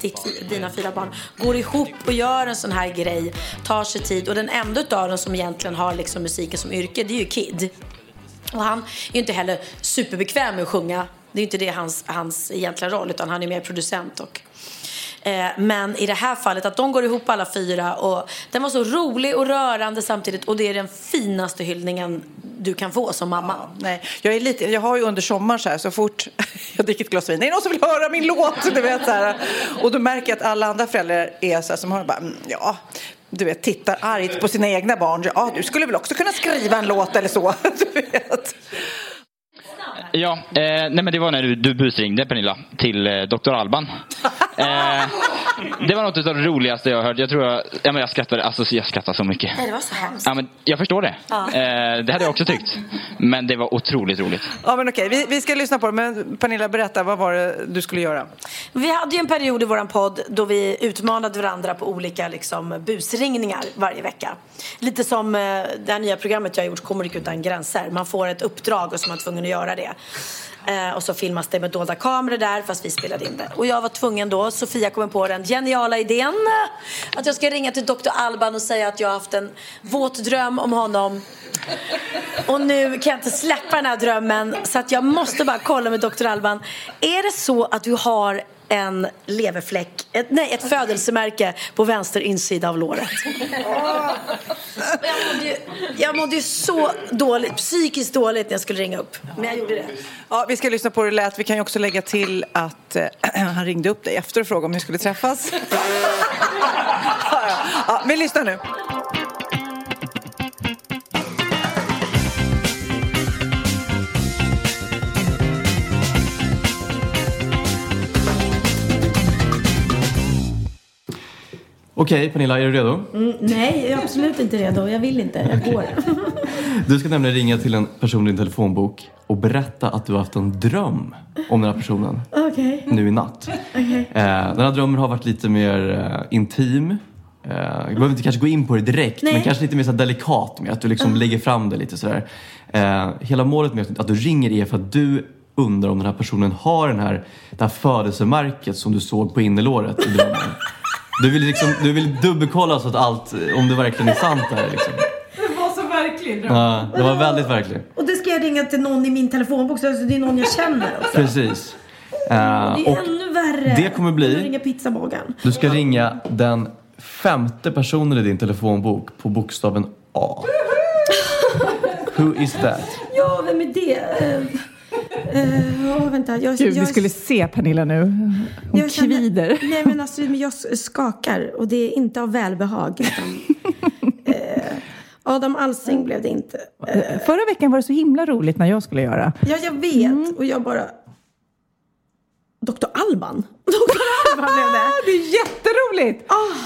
ditt, dina fyra barn går ihop och gör en sån här grej, tar sig tid och den enda av dem som egentligen har liksom musiken som yrke det är ju Kid. Och han är ju inte heller superbekväm med att sjunga. Det är ju inte det hans, hans egentliga roll utan han är mer producent och Eh, Men i det här fallet att de går ihop alla fyra och den var så rolig och rörande samtidigt och det är den finaste hyllningen du kan få som mamma. Nej, jag, är lite, jag har ju under sommaren så här, så fort jag dricker ett glas vin, det är någon som vill höra min låt. Du vet, så här. Och då märker jag att alla andra föräldrar är så här, som har bara, mm, ja, du vet, tittar argt på sina egna barn. Ja, du skulle väl också kunna skriva en låt eller så. Du vet. Ja, eh, nej men det var när du, du busringde Pernilla till eh, Dr. Alban. Eh, det var något av det roligaste jag har hört. Jag tror jag, ja, men jag skrattade, alltså jag skrattade så mycket. Nej, det var så hemskt. Ja, men jag förstår det. Ja. Eh, det hade jag också tyckt. Men det var otroligt roligt. Ja, men okej, vi, vi ska lyssna på det. Men Pernilla, berätta, vad var det du skulle göra? Vi hade ju en period i vår podd då vi utmanade varandra på olika liksom, busringningar varje vecka. Lite som eh, det här nya programmet jag har gjort, Kommer utan gränser. Man får ett uppdrag och så är man tvungen att göra det. Eh, och så filmas det med dolda kameror där fast vi spelade in det. Och jag var tvungen då, Sofia kom på den geniala idén eh, att jag ska ringa till Dr. Alban och säga att jag har haft en våt dröm om honom. Och nu kan jag inte släppa den här drömmen så att jag måste bara kolla med Dr. Alban. Är det så att du har en leverfläck, ett, nej ett födelsemärke på vänster insida av låret? Jag mådde, ju, jag mådde ju så dåligt, psykiskt dåligt när jag skulle ringa upp. Men jag gjorde det. Ja, vi ska lyssna på hur det lät. Vi kan ju också lägga till att äh, han ringde upp dig efter och frågade om ni skulle träffas. ja, ja. Ja, vi lyssnar nu. Okej, Pernilla, är du redo? Mm, nej, jag är absolut inte redo. Jag vill inte. Jag går. Du ska nämligen ringa till en person i din telefonbok och berätta att du har haft en dröm om den här personen Okej. nu i natt. Okej. Eh, den här drömmen har varit lite mer eh, intim. Eh, jag behöver inte kanske gå in på det direkt, Nej. men kanske lite mer så delikat med att du liksom Ah. lägger fram det lite sådär. Eh, hela målet med att du ringer är för att du undrar om den här personen har den här, det här födelsemärket som du såg på innerlåret i drömmen. Du vill, liksom, du vill dubbelkolla så att allt, om det verkligen är sant det här. Liksom. Det var så verkligen. Ja, det var väldigt verkligt. Och det ska jag ringa till någon i min telefonbok, så det är någon jag känner också. Precis. Eh, Det är och ännu värre. det kommer bli- att ringa du ska ringa den femte personen i din telefonbok på bokstaven A. Who is that? Ja, vem är det? Eh, eh, ja, vänta. Jag, Gud, jag, vi skulle se Pernilla nu. Hon jag känner- kvider. Nej, men alltså, jag skakar och det är inte av välbehag. Utan, eh, Adam Alsing blev det inte. Eh, Förra veckan var det så himla roligt när jag skulle göra. ja, jag vet. Och jag bara... Dr. Alban? Dr. Alban blev det. Det är jätteroligt! Ah,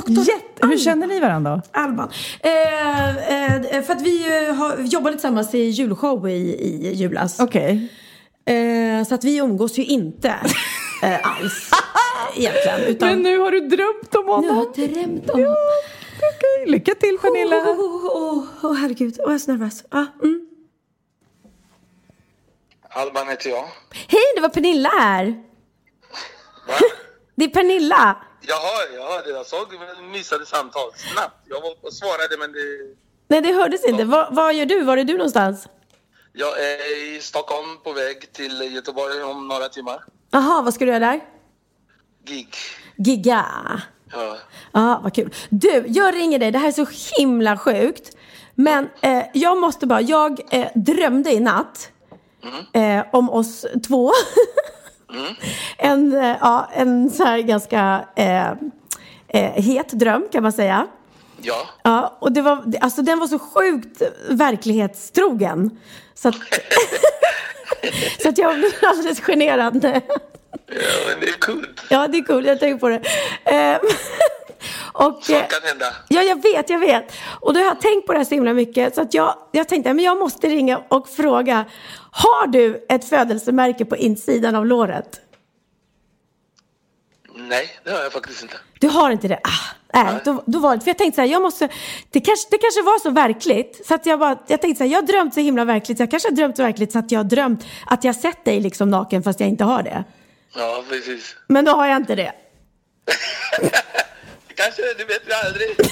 Dr. Jätte... Hur känner ni varandra? Alban. Eh, eh, för att vi har jobbat tillsammans i julshow i, i julas. Okej. Eh, så att vi umgås ju inte eh, alls egentligen. Utan Men nu har du drömt om honom. Nu har jag drömt om honom. Okej, lycka till Pernilla. Åh, oh, oh, oh, herregud, oh, jag är så nervös. Ah, mm. Alban heter jag. Hej, det var Pernilla här. Det är Pernilla. Jaha, ja, det jag såg missade samtal snabbt. Jag var och svarade men det... Nej, det hördes inte. Vad gör du? Var är du någonstans? Jag är i Stockholm på väg till Göteborg om några timmar. Jaha, vad ska du göra där? Gig. Gigga. Ja. Ja, vad kul. Du, jag ringer dig. Det här är så himla sjukt. Men eh, jag måste bara, jag eh, drömde i natt eh, om oss två. en, eh, ja, en så här ganska eh, eh, het dröm kan man säga. Ja. Ja, och det var, alltså den var så sjukt verklighetstrogen. Så att, så att jag blev alldeles generad. ja, men det är coolt. Ja, det är coolt. Jag tänker på det. Eh, och, eh, kan hända. ja, jag vet, jag vet. Och då har jag tänkt på det här så himla mycket. Så att jag, jag tänkte men jag måste ringa och fråga. Har du ett födelsemärke på insidan av låret? Nej, det har jag faktiskt inte. Du har inte det? Ah, nej, då, då var det, för jag tänkte så här, jag måste, det kanske, det kanske var så verkligt. Så att jag bara, jag tänkte så här, jag har drömt så himla verkligt. Så jag kanske har drömt så verkligt så att jag har drömt att jag sett dig liksom naken fast jag inte har det. Ja, precis. Men då har jag inte det. Kanske, det vet vi aldrig.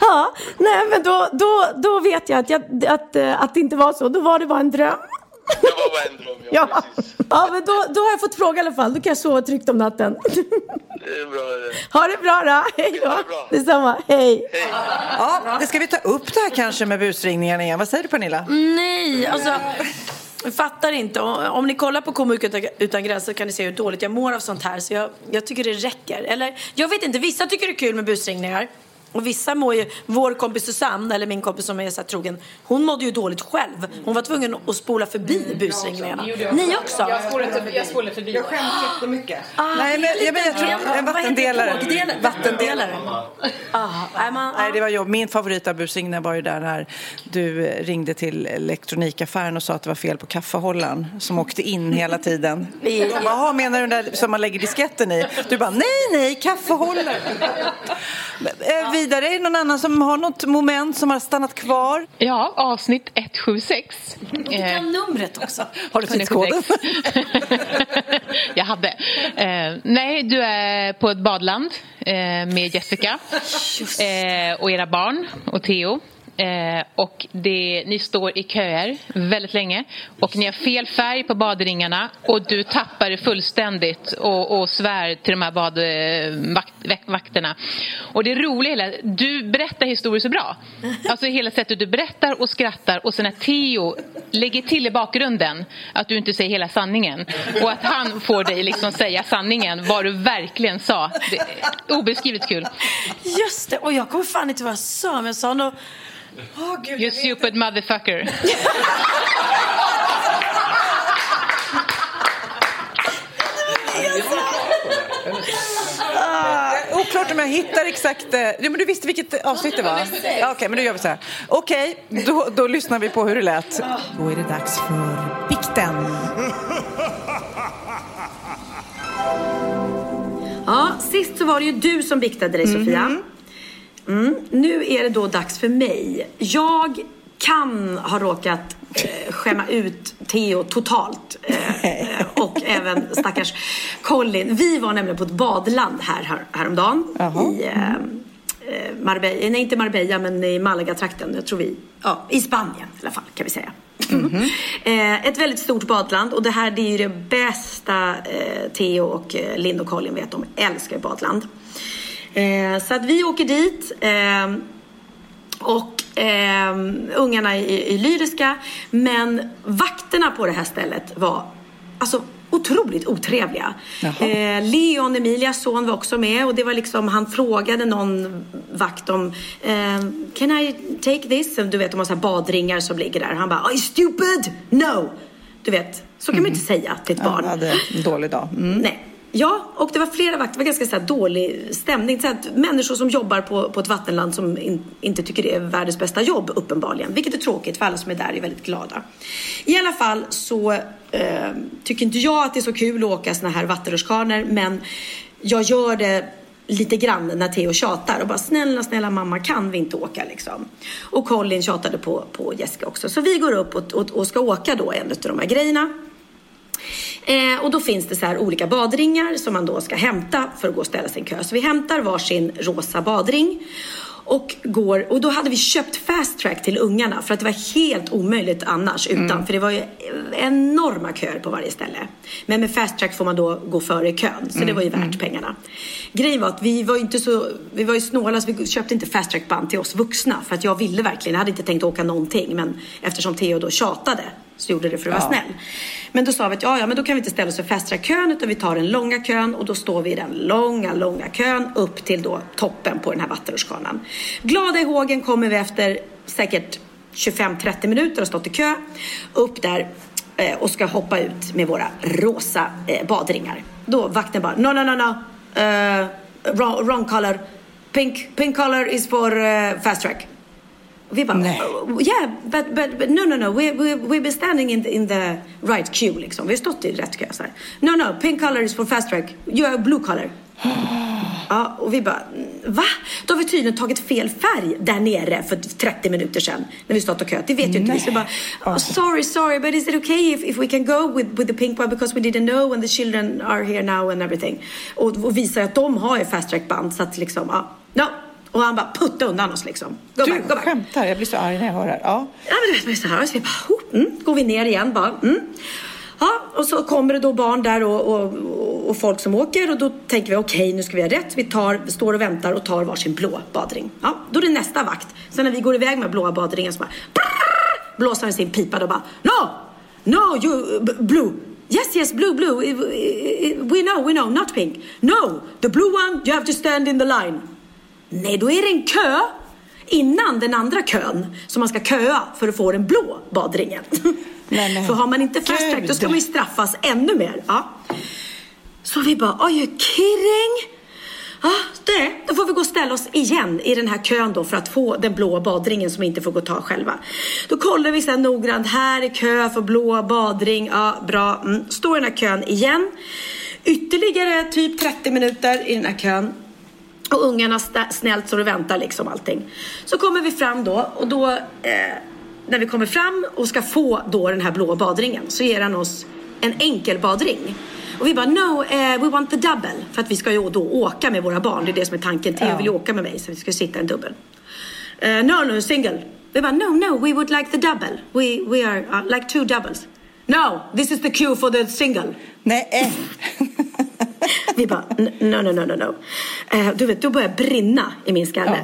Ja, nej men då, då, då vet jag att, jag att, eh, att det inte var så. Då var det bara en dröm. Det var bara en dröm, ja. Ja, ja men då, då har jag fått fråga i alla fall. Då kan jag sova tryggt om natten. Det är bra det. Ha det bra då. Hej då. Detsamma. Hej. Ja, det ska vi ta upp det här kanske med busringningarna igen. Vad säger du Pernilla? Nej, alltså. Jag fattar inte. Om ni kollar på Komiker utan, utan gränser kan ni se hur dåligt jag mår av sånt här. Så jag, jag tycker det räcker. Eller, jag vet inte, vissa tycker det är kul med busringningar. Och vissa mår ju, vår kompis Susanne, eller min kompis som är så här trogen, hon mådde ju dåligt själv. Hon var tvungen att spola förbi busringningarna. Ni också? Jag spolade jag spolade förbi. Jag skäms jättemycket. Ah, Nej, men, jag, men jag tror en vattendelare. Vattendelare. Ah, nej, man, Nej, det var jobb. Min favorit av busringningar var ju där när du eh, ringde till elektronikaffären och sa att det var fel på kaffehållaren som åkte in hela tiden. De bara, "Jaha, menar du den där som man lägger disketten i? Du bara, nej, nej, kaffehållare. Eh, vidare, är det någon annan som har något moment som har stannat kvar? Ja, avsnitt 176. Du kan numret också. Har du tidskoden? Jag hade. Eh, nej, du är på ett badland eh, med Jessica eh, och era barn och Theo. Eh, och det, ni står i köer väldigt länge och ni har fel färg på badringarna och du tappar det fullständigt och, och svär till de här badvakterna. Och det roliga är att du berättar historier så bra. Alltså hela sättet du berättar och skrattar och sen när Theo lägger till i bakgrunden att du inte säger hela sanningen och att han får dig liksom säga sanningen vad du verkligen sa. Det obeskrivligt kul. Just det, och jag kommer fan inte vad jag sa, men jag sa nog... Oh, Gud, You stupid motherfucker. Ah, oklart om jag hittar exakt... eh, Ja, men du visste vilket avsnitt det var? Ja, Okej, men då gör vi så här. Okej, då, då lyssnar vi på hur det lät. Då är det dags för bikten. Ja, sist så var det ju du som biktade dig, Sofia. Mm. Nu är det då dags för mig. Jag kan ha råkat eh, skämma ut Theo totalt. Eh, eh, och även stackars Colin. Vi var nämligen på ett badland här, här häromdagen. I eh, eh, Marbella, nej inte Marbella men i Malaga-trakten. Jag tror vi, ja i Spanien i alla fall kan vi säga. Eh, ett väldigt stort badland och det här det är ju det bästa eh, Theo och Linn och Colin vet. De älskar badland. Eh, så att vi åker dit. Eh, och eh, ungarna är, är lyriska. Men vakterna på det här stället var alltså otroligt otrevliga. Eh, Leon, Emilias son, var också med och det var liksom, han frågade någon vakt om eh, Can I take this? Du vet, de har så här badringar som ligger där. Han bara, Are you stupid? No! Du vet, så kan man inte säga till ett barn. Han hade en dålig dag. Mm. Nej. Ja, och det var flera vakter. Det var ganska så här dålig stämning. Så att människor som jobbar på, på ett vattenland som in, inte tycker det är världens bästa jobb uppenbarligen. Vilket är tråkigt för alla som är där är väldigt glada. I alla fall så eh, tycker inte jag att det är så kul att åka såna här vattenrutschkanor. Men jag gör det lite grann när Theo tjatar och bara snälla, snälla mamma kan vi inte åka liksom. Och Colin tjatade på, på Jessica också. Så vi går upp och, och, och ska åka då en av de här grejerna. Eh, och då finns det så här olika badringar som man då ska hämta för att gå och ställa sig i kö. Så vi hämtar varsin rosa badring. Och, går, och då hade vi köpt fast track till ungarna för att det var helt omöjligt annars utan. För det var ju enorma köer på varje ställe. Men med fast track får man då gå före kön. Så det var ju värt pengarna. Grejen var att vi var ju inte så, vi var ju snåla så vi köpte inte fast track band till oss vuxna. För att jag ville verkligen, jag hade inte tänkt åka någonting. Men eftersom Theo då tjatade så gjorde det för att vara Ja. snäll. Men då sa vi att ja, ja, men då kan vi inte ställa oss för track-kön utan vi tar den långa kön och då står vi i den långa, långa kön upp till då toppen på den här vattenrutschkanan. Glada i hågen kommer vi efter säkert 25-30 minuter och stått i kö upp där eh, och ska hoppa ut med våra rosa eh, badringar. Då vakten bara no, no, no, no. Uh, wrong, wrong color. Pink, pink color is for uh, fast track. Och vi bara, "Oh, yeah, but, but, but no, no, no, we, we, we've been standing in the, in the right queue liksom. Vi har stått i rätt kö så här. No, no, pink color is for fast track. You are blue color. Ja, och vi bara, va? Då har vi tydligen tagit fel färg där nere för 30 minuter sedan när vi stått och köat. Det vet ju inte vi. Så vi bara, oh, sorry, sorry, but is it okay if, if we can go with, with the pink one because we didn't know and the children are here now and everything. Och, och visar att de har ju fast track band så att liksom, ja, no. Och han bara putta undan oss liksom. Go Du back, go back. skämtar, jag blir så arg när jag hör det här. Ja. Ja, men du vet, man är så här. Så vi bara, oh, mm, går vi ner igen bara. Mm. Ja, och så kommer det då barn där och, och, och, folk som åker och då tänker vi okej, nu ska vi ha rätt. Vi tar, står och väntar och tar varsin blå badring. Ja, då är det nästa vakt. Sen när vi går iväg med blåa badringen så bara brrr, blåser han i sin pipa och bara no, no, you, blue. Yes, yes, blue, blue. We know, we know, not pink. No, the blue one, you have to stand in the line. Nej, då är det en kö innan den andra kön som man ska köa för att få den blå badringen. för har man inte fast track då ska man ju straffas ännu mer. Ja. Så vi bara, are you kidding? Ja, det, då får vi gå och ställa oss igen i den här kön då för att få den blå badringen som vi inte får gå och ta själva. Då kollar vi sen noggrant, här är kö för blå badring, ja bra. Mm. Står i den här kön igen. Ytterligare typ 30 minuter i den här kön. Och ungarna snällt står och väntar liksom allting. Så kommer vi fram då och då eh, när vi kommer fram och ska få då den här blå badringen så ger han oss en enkel badring. Och vi bara no, eh, we want the double. För att vi ska ju då åka med våra barn. Det är det som är tanken. Theo Ja. vill ju åka med mig så vi ska sitta en dubbel. Eh, no, no, single. Vi bara no, no, we would like the double. We, we are uh, like two doubles. No, this is the queue for the single. Nej. Vi bara, "N- no, no, no, no, no. Eh, du vet, då börjar det brinna i min skalle.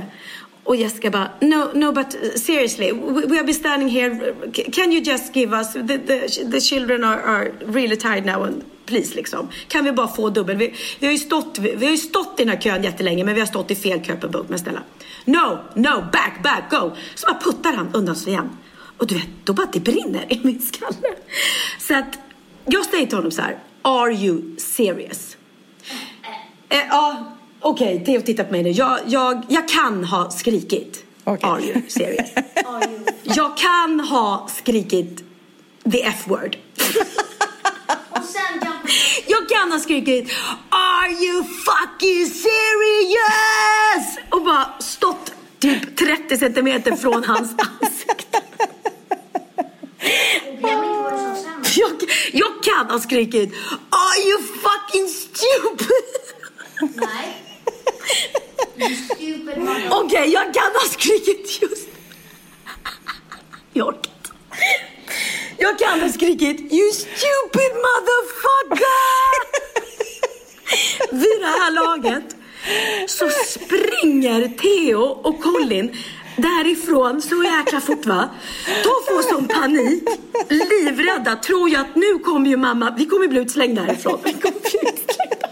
Och Jessica bara, no, no, but uh, seriously, we, we have been standing here. Can you just give us, the, the, the children are, are really tired now and please liksom. Kan vi bara få dubbel? Vi, vi, har ju stått, vi, vi har ju stått i den här kön jättelänge men vi har stått i fel kö på bok. Men snälla, no, no, back, back, go. Så bara puttar han undan oss igen. Och du vet, då bara det brinner i min skalle. Så att jag säger till honom så här, are you serious? Eh, ja, okej, Theo tittar på mig nu. Jag, jag, jag kan ha skrikit. Are you serious? jag kan ha skrikit the F-word. jag kan ha skrikit Are you fucking serious? Och bara stått typ 30 centimeter från hans ansikte. Jag, jag kan ha skrikit Are you fucking stupid? Okej, jag kan ha skrikit just... Jag orkar inte. Jag kan ha skrikit You stupid motherfucker! Vid det här laget så springer Theo och Colin därifrån så jäkla fort va. De får sån panik, livrädda, tror jag att nu kommer ju mamma, vi kommer bli utslängda härifrån. Vi kommer bli utslängda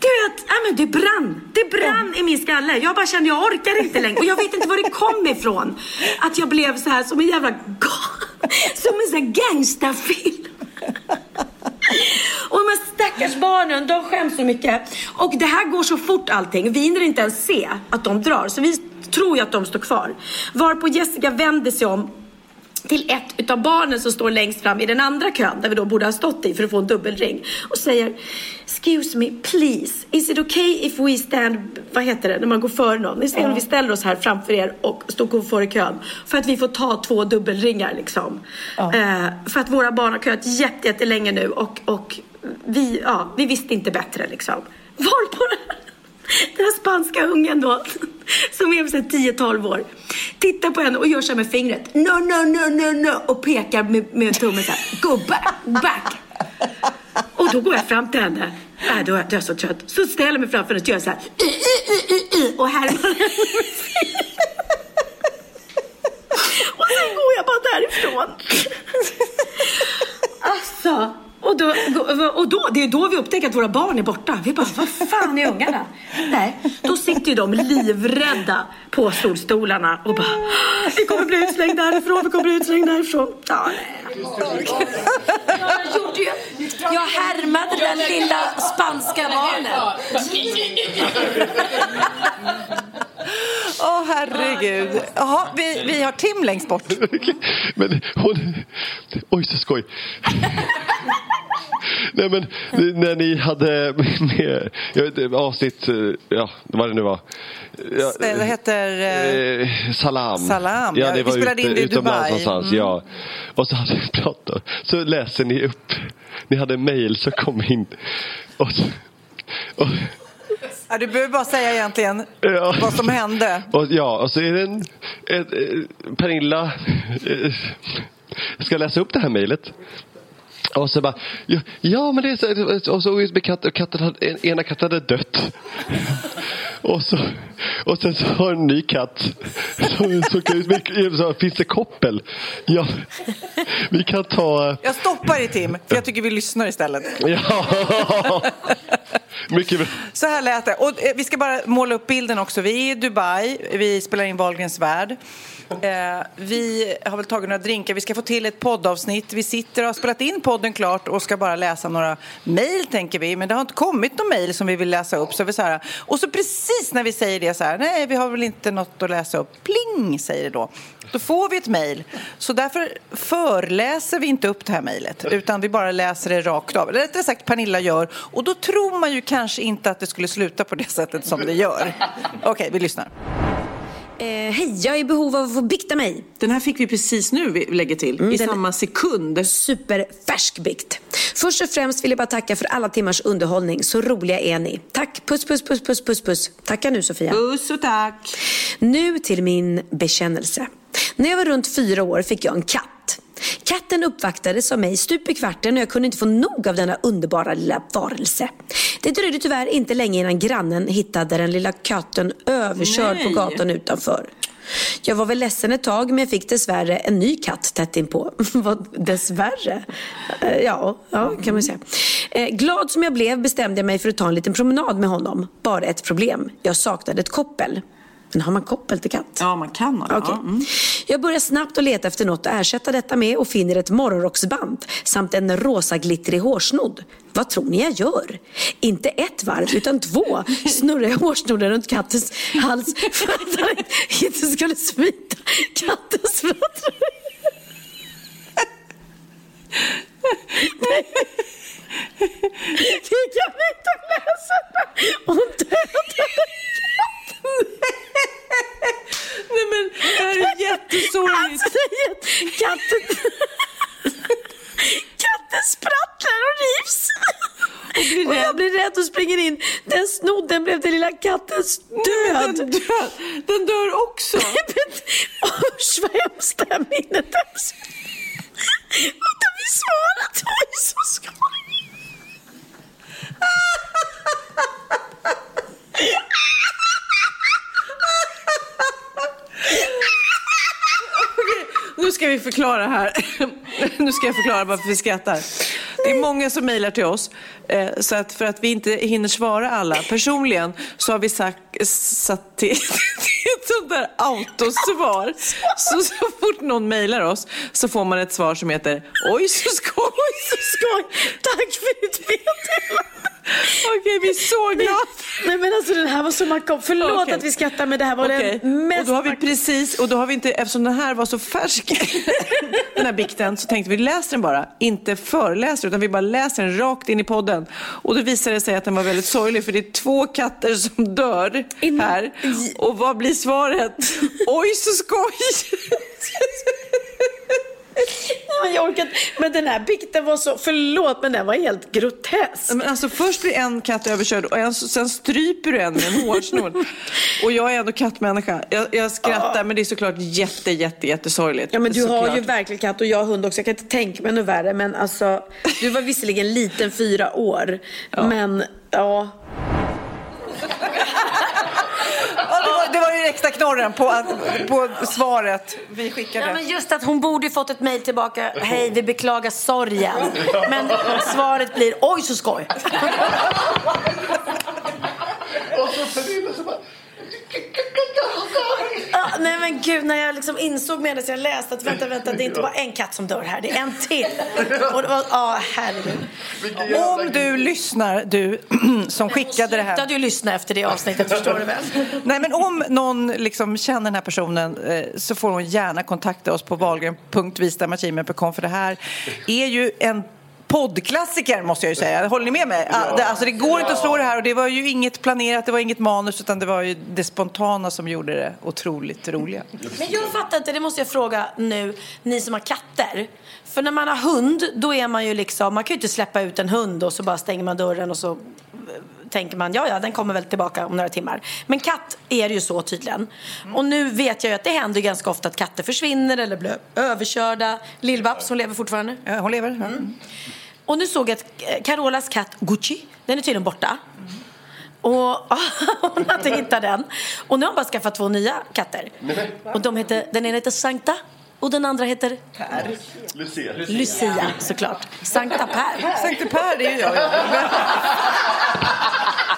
du vet, äh men det brann. Det brann i min skalle. Jag bara kände, jag orkar inte längre. Och jag vet inte var det kom ifrån. Att jag blev så här som en jävla Som en sån här gangsterfilm. Och de här stackars barnen, de skäms så mycket. Och det här går så fort allting. Vi hinner inte ens se att de drar. Så vi tror ju att de står kvar. Varpå Jessica vänder sig om till ett utav barnen som står längst fram i den andra kön där vi då borde ha stått i för att få en dubbelring och säger Excuse me, please, is it okay if we stand, vad heter det, när man går före någon? Ser om vi ställer oss här framför er och står före kön för att vi får ta två dubbelringar liksom. Eh, för att våra barn har köat jätte, jättelänge nu och, och vi, ja, vi visste inte bättre liksom. Varpå den här spanska ungen då, som är 10-12 år, tittar på henne och gör så här med fingret. No, no, no, no, no. Och pekar med, med tummen så här. Go back, back. Och då går jag fram till henne. Äh, då är jag så trött. Så ställer jag mig framför henne och gör så här. Och härmar henne med fingret. Och sen går jag bara därifrån. Och då, och då, det är då vi upptäcker att våra barn är borta. Vi bara, vad fan är ungarna? Nej, då sitter ju de livrädda på solstolarna och bara, vi kommer bli utslängda härifrån, vi kommer bli utslängda härifrån. Ja, nej. Jag gjorde ju, jag härmade den lilla spanska barnen. Åh herregud. Jaha, vi, vi har Tim längst bort. Men hon... Oj, så skoj. Nej men när ni hade med, jag vet inte, avsnitt, eh, ja vad det nu var. Ja, Det heter... eh, eh, salam. Salam, ja. det Vi var spelade in det i Dubai. någonstans, Mm. ja. Och så hade vi pratat. Så läser ni upp, ni hade mejl som kom in. Och, och, Ja, du behöver bara säga egentligen vad som hände. och, ja, och så är det en, ett, eh, Pernilla eh, ska läsa upp det här mejlet. Och så bara, ja, ja men det är så, och så och katten hade, en, ena katten hade dött. Och, så, och sen så har en ny katt som, som, så, finns det koppel? Ja, vi kan ta... Jag stoppar dig Tim, för jag tycker vi lyssnar istället. Ja, mycket bra. Så här lät det. Och eh, vi ska bara måla upp bilden också. Vi är i Dubai, vi spelar in Wahlgrens värld. Eh, vi har väl tagit några drinkar, vi ska få till ett poddavsnitt. Vi sitter och har spelat in podden klart och ska bara läsa några mejl tänker vi. Men det har inte kommit några mejl som vi vill läsa upp. Så vi så här, och så precis när vi säger det så här, nej vi har väl inte något att läsa upp. Pling säger det då. Då får vi ett mejl. Så därför förläser vi inte upp det här mejlet utan vi bara läser det rakt av. Eller rättare sagt Pernilla gör. Och då tror man ju kanske inte att det skulle sluta på det sättet som det gör. Okej, okay, vi lyssnar. Eh, Hej, jag är i behov av att få bikta mig. Den här fick vi precis nu, vi lägger till, i samma sekund. Superfärsk bikt. Först och främst vill jag bara tacka för alla timmars underhållning. Så roliga är ni. Tack, puss, puss, puss, puss, puss, puss. Tacka nu Sofia. Puss och tack. Nu till min bekännelse. När jag var runt fyra år fick jag en katt. Katten uppvaktades av mig stup i kvarten och jag kunde inte få nog av denna underbara lilla varelse. Det dröjde tyvärr inte länge innan grannen hittade den lilla katten överkörd på Nej. gatan utanför. Jag var väl ledsen ett tag men jag fick dessvärre en ny katt tätt inpå. Dessvärre? Eh, Ja, ja kan man säga. Eh, Glad som jag blev bestämde jag mig för att ta en liten promenad med honom. Bara ett problem. Jag saknade ett koppel. Men har man koppel till katt? Ja, man kan ha det. Okej. Ja, mm. Jag börjar snabbt att leta efter något att ersätta detta med och finner ett morgonrocksband samt en rosa glittrig hårsnodd. Vad tror ni jag gör? Inte ett varv utan två snurrar jag hårsnodden runt kattens hals för att han inte skulle smita kattens fötter. Det kan inte läsa Hon dödade Nej men det här är jättesorgligt. Alltså, katten... Katten sprattlar och rivs. Och, jag blir rädd och springer in. Den snodden blev den lilla kattens död. Den, död. den dör också. Usch vad hemskt det här minnet är. Har vi svarat? Oj så skoj. Nu ska vi förklara här. Nu ska jag förklara varför vi skrattar. Det är många som mejlar till oss. Eh, så att för att vi inte hinner svara alla personligen så har vi sagt, satt till, till ett sånt där autosvar. Så, så fort någon mejlar oss så får man ett svar som heter Oj så skoj, så skoj. Tack för ditt meddelande. Okej, vi är så glada. Nej men alltså den här var så makabert. Förlåt Okej. att vi skrattar men det här var Okej. den mest Och då har vi precis, och då har vi inte, eftersom den här var så färsk, den här bikten, så tänkte vi läser den bara. Inte föreläser, utan vi bara läser den rakt in i podden. Och då visade det sig att den var väldigt sorglig, för det är två katter som dör här. Och vad blir svaret? Oj, så skoj! Nej, men jag orkar. Men den här bikten var så, förlåt men den var helt grotesk. Men alltså först blir en katt överkörd och en, sen stryper du en med en hårsnor. och jag är ändå kattmänniska. Jag, jag skrattar men det är såklart jätte, jätte, jättesorgligt. Ja men du har Såklart. ju verkligen katt och jag har hund också. Jag kan inte tänka mig något värre. Men alltså, du var visserligen liten fyra år. Men ja. Ja, extra knorren på, på svaret vi skickade. Ja, men just att hon borde fått ett mejl tillbaka. Hej, vi beklagar sorgen. Men svaret blir oj så skoj. Och så Pernilla som bara... Nej men gud, när jag liksom insåg medan jag läste att vänta, vänta, det är inte bara en katt som dör här, det är en till. Och det var, ja herregud. Om du lyssnar, du som skickade det här. Slutade ju lyssna efter det avsnittet, förstår du väl? Nej, men om någon liksom känner den här personen eh, så får hon gärna kontakta oss på wahlgren.vistamachime.com för det här är ju en poddklassiker måste jag ju säga. Håller ni med mig? Ah, det- Alltså det går inte att slå det här och det var ju inget planerat, det var inget manus utan det var ju det spontana som gjorde det otroligt roliga. Men jag fattar inte, det måste jag fråga nu, ni som har katter. För när man har hund, då är man ju liksom, man kan ju inte släppa ut en hund och så bara stänger man dörren och så eh, tänker man, ja ja, den kommer väl tillbaka om några timmar. Men katt är det ju så tydligen. Och nu vet jag ju att det händer ganska ofta att katter försvinner eller blir överkörda. Lill-Babs, hon lever fortfarande. Ja, hon lever. Mm. Och nu såg jag att eh, Carolas katt Gucci, den är tydligen borta. Och hon har inte hittat den. Och nu har hon bara skaffat två nya katter. Och de heter, den ena heter Sankta och den andra heter Per. Lucia. Lucia såklart. Sankta Per. Sankta Per, det är ju jag.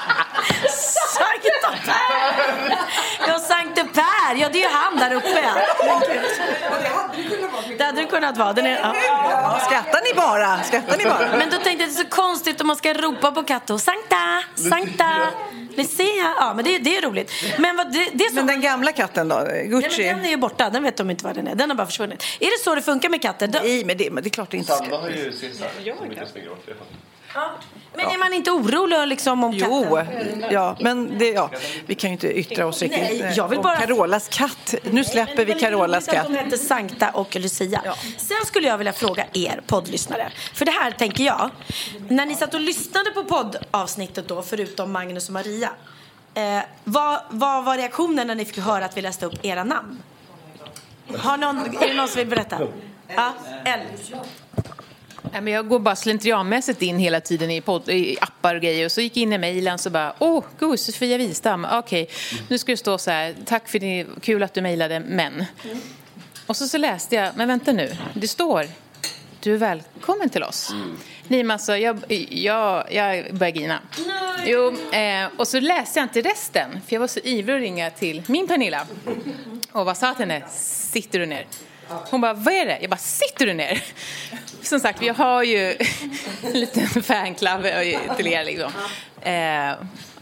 Sankta Per! Ja, Sankte Per! Ja, det är ju han där uppe. Gud. Det hade det kunnat vara. Den är, ja. Ja, skrattar ni bara? Skrattar ni bara? Men då tänkte jag att det är så konstigt om man ska ropa på katten. Sankta! Sankta! Lucia! Ja, men det, det är roligt. Men, vad, det, det är så... Men den gamla katten då? Nej, Gucci? men den är ju borta. Den vet de inte var den är. Den har bara försvunnit. Är det så det funkar med katter? Nej, men det, men det är klart det inte ska. Sanna har ju Cesar som springer åt. Ja. Men är man inte orolig liksom om Jo, katten? ja, men det, ja, vi kan ju inte yttra oss riktigt. Nej, jag vill om bara- Carolas katt. Nu släpper vi Carolas katt. att de heter Sankta och Lucia. Sen skulle jag vilja fråga er poddlyssnare. För det här tänker jag. När ni satt och lyssnade på poddavsnittet då, förutom Magnus och Maria. Eh, vad, vad var reaktionen när ni fick höra att vi läste upp era namn? Har någon, är det någon som vill berätta? Ja, Elle. Nej, men jag går bara slentrianmässigt in hela tiden i, podd, i appar och grejer. Och så gick jag in i mejlen så bara, åh, oh, Sofia Wistam, okej, nu ska det stå så här, tack för det, kul att du mejlade, men. Och så, så läste jag, men vänta nu, det står, du är välkommen till oss. Nej, men alltså, jag, jag, jag börjar grina. Jo, eh, och så läste jag inte resten, för jag var så ivrig att ringa till min Pernilla. Och vad sa till henne? Sitter du ner? Hon bara, vad är det? Jag bara, sitter du ner? Som sagt, vi har ju en liten fanclub till er liksom. Eh,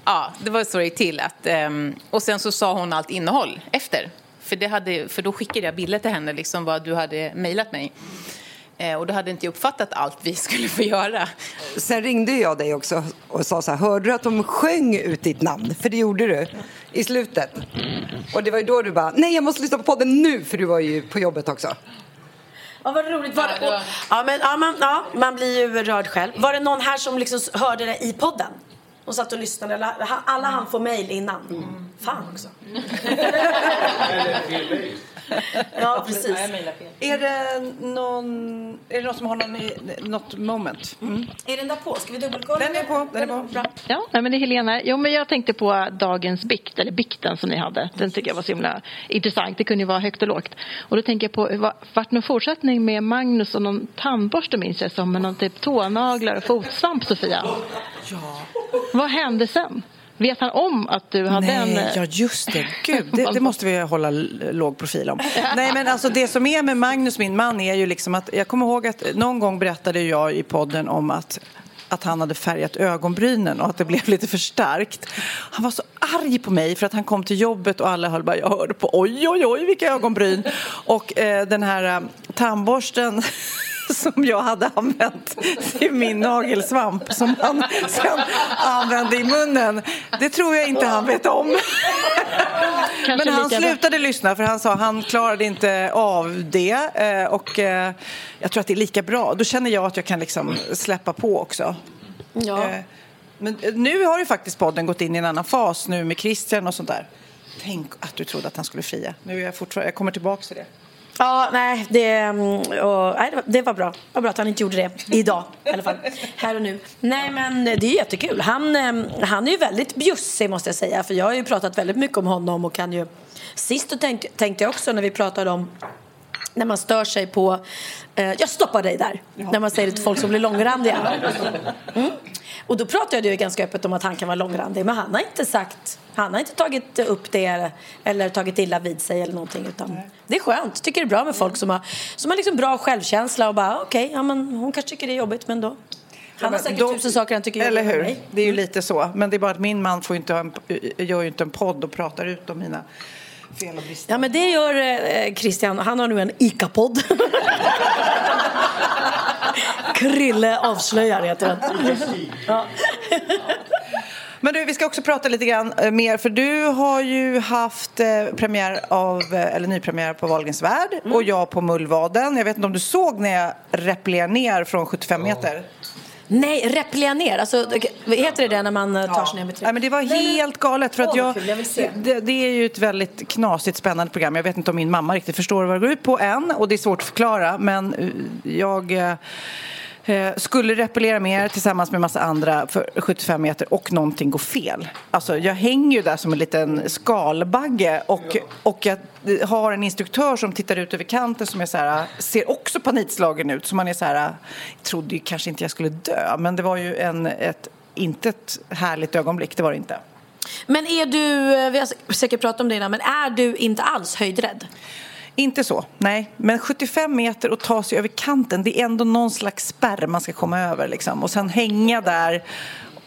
ja, det var så det gick till. Att, eh, och sen så sa hon allt innehåll efter. För, det hade, för då skickade jag bilder till henne, liksom vad du hade mejlat mig. Eh, och då hade inte jag uppfattat allt vi skulle få göra. Sen ringde jag dig också och sa så här, hörde du att de sjöng ut ditt namn? För det gjorde du i slutet. Och det var ju då du bara, nej jag måste lyssna på podden nu, för du var ju på jobbet också. Ja, vad roligt. Var det, ja, men, ja, man, ja, man blir ju rörd själv. Var det någon här som liksom hörde det i podden? Och satt och lyssnade? Ha- alla han får mejl innan? Fan också. ja, precis. Är det någon, är det någon som har någon, något moment? Mm. Är den där på? Ska vi dubbelkolla? Den är på. Den är på. Bra. Ja, nej, men det är Helena. Jo, men jag tänkte på dagens bikt, eller bikten som ni hade. Den tycker jag var så himla intressant. Det kunde ju vara högt och lågt. Och då tänker jag på, va- vart någon fortsättning med Magnus och någon tandborste minns jag som, med någon typ tånaglar och fotsvamp, Sofia. Ja. Vad hände sen? Vet han om att du hade en... Nej, eh, ja just det. Gud, det, det måste vi hålla låg profil om. Nej, men alltså det som är med Magnus, min man, är ju liksom att jag kommer ihåg att någon gång berättade jag i podden om att att han hade färgat ögonbrynen och att det blev lite för starkt. Han var så arg på mig för att han kom till jobbet och alla höll bara, jag hörde på oj, oj, oj, vilka ögonbryn. Och eh, den här eh, tandborsten som jag hade använt till min nagelsvamp som han sen använde i munnen. Det tror jag inte han vet om. Men han lika bra. slutade lyssna för han sa han klarade inte av det. eh, Och eh, jag tror att det är lika bra. Då känner jag att jag kan liksom släppa på också. Ja. Eh, Men nu har ju faktiskt podden gått in i en annan fas nu med Christian och sånt där. Tänk att du trodde att han skulle fria. Nu är jag fortfarande, jag kommer tillbaka till det. Ja, nej, det, mm, och, nej, det, var, bra. Det var bra att han inte gjorde det idag i alla fall. Här och nu. Nej, men det är jättekul. Han, mm, han är ju väldigt bjussig måste jag säga. För jag har ju pratat väldigt mycket om honom och kan ju... Sist tänkte, tänkte jag också när vi pratade om när man stör sig på... Eh, jag stoppar dig där. När man säger det till folk som blir långrandiga. Mm. Och då pratade jag ju ganska öppet om att han kan vara långrandig. Men han har inte sagt... Han har inte tagit upp det eller tagit illa vid sig eller någonting. Utan det är skönt. Tycker det är bra med folk som har, som har liksom bra självkänsla och bara okej, ja, men hon kanske tycker det är jobbigt men då... Han har säkert Då- tusen saker han tycker Eller hur? mig. Det är ju lite så. Men det är bara att min man får inte ha en, gör ju inte en podd och pratar ut om mina fel och brister. Ja men det gör eh, Christian. Han har nu en ICA-podd. Krille avslöjar heter den. Ja. Men du, vi ska också prata lite grann eh, mer för du har ju haft eh, premiär av, eh, eller nypremiär på Wahlgrens värld Mm. och jag på Mullvaden. Jag vet inte om du såg när jag replerar ner från 75 meter? Nej, replia ner. Alltså, heter det där när man eh, tar sig ner med Nej, men det var helt galet. För att jag. Det, det är ju ett väldigt knasigt spännande program. Jag vet inte om min mamma riktigt förstår vad det går ut på än och det är svårt att förklara. Men eh, jag eh, Eh, skulle repellera mer tillsammans med massa andra för 75 meter och någonting går fel. Alltså jag hänger ju där som en liten skalbagge och, och jag har en instruktör som tittar ut över kanten som är så här, ser också panikslagen ut. Så man är så här, jag trodde ju kanske inte jag skulle dö men det var ju en, ett, inte ett härligt ögonblick, det var det inte. Men är du, eh, vi har säkert pratat om det innan, men är du inte alls höjdrädd? Inte så, nej. Men 75 meter och ta sig över kanten, det är ändå någon slags spärr man ska komma över. Liksom. Och sen hänga där.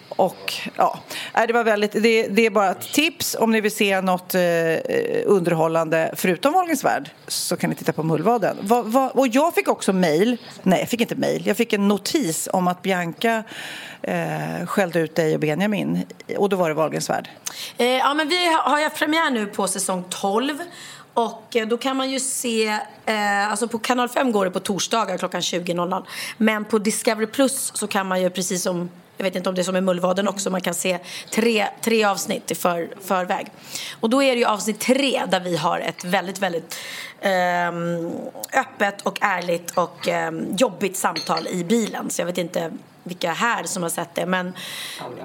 Och ja, det var väldigt, det, det är bara ett tips om ni vill se något eh, underhållande förutom Wahlgrens värld så kan ni titta på Mullvaden. Va, va, och jag fick också mejl, nej jag fick inte mejl, jag fick en notis om att Bianca eh, skällde ut dig och Benjamin och då var det Wahlgrens värld. Eh, ja, men vi har har jag premiär nu på säsong 12. Och eh, då kan man ju se, eh, alltså på kanal 5 går det på torsdagar klockan 20.00. Men på Discovery Plus så kan man ju precis som, jag vet inte om det är som i Mullvaden också, man kan se tre, tre avsnitt i för, förväg. Och då är det ju avsnitt tre där vi har ett väldigt, väldigt ehm, öppet och ärligt och ehm, jobbigt samtal i bilen. Så jag vet inte vilka här som har sett det. Men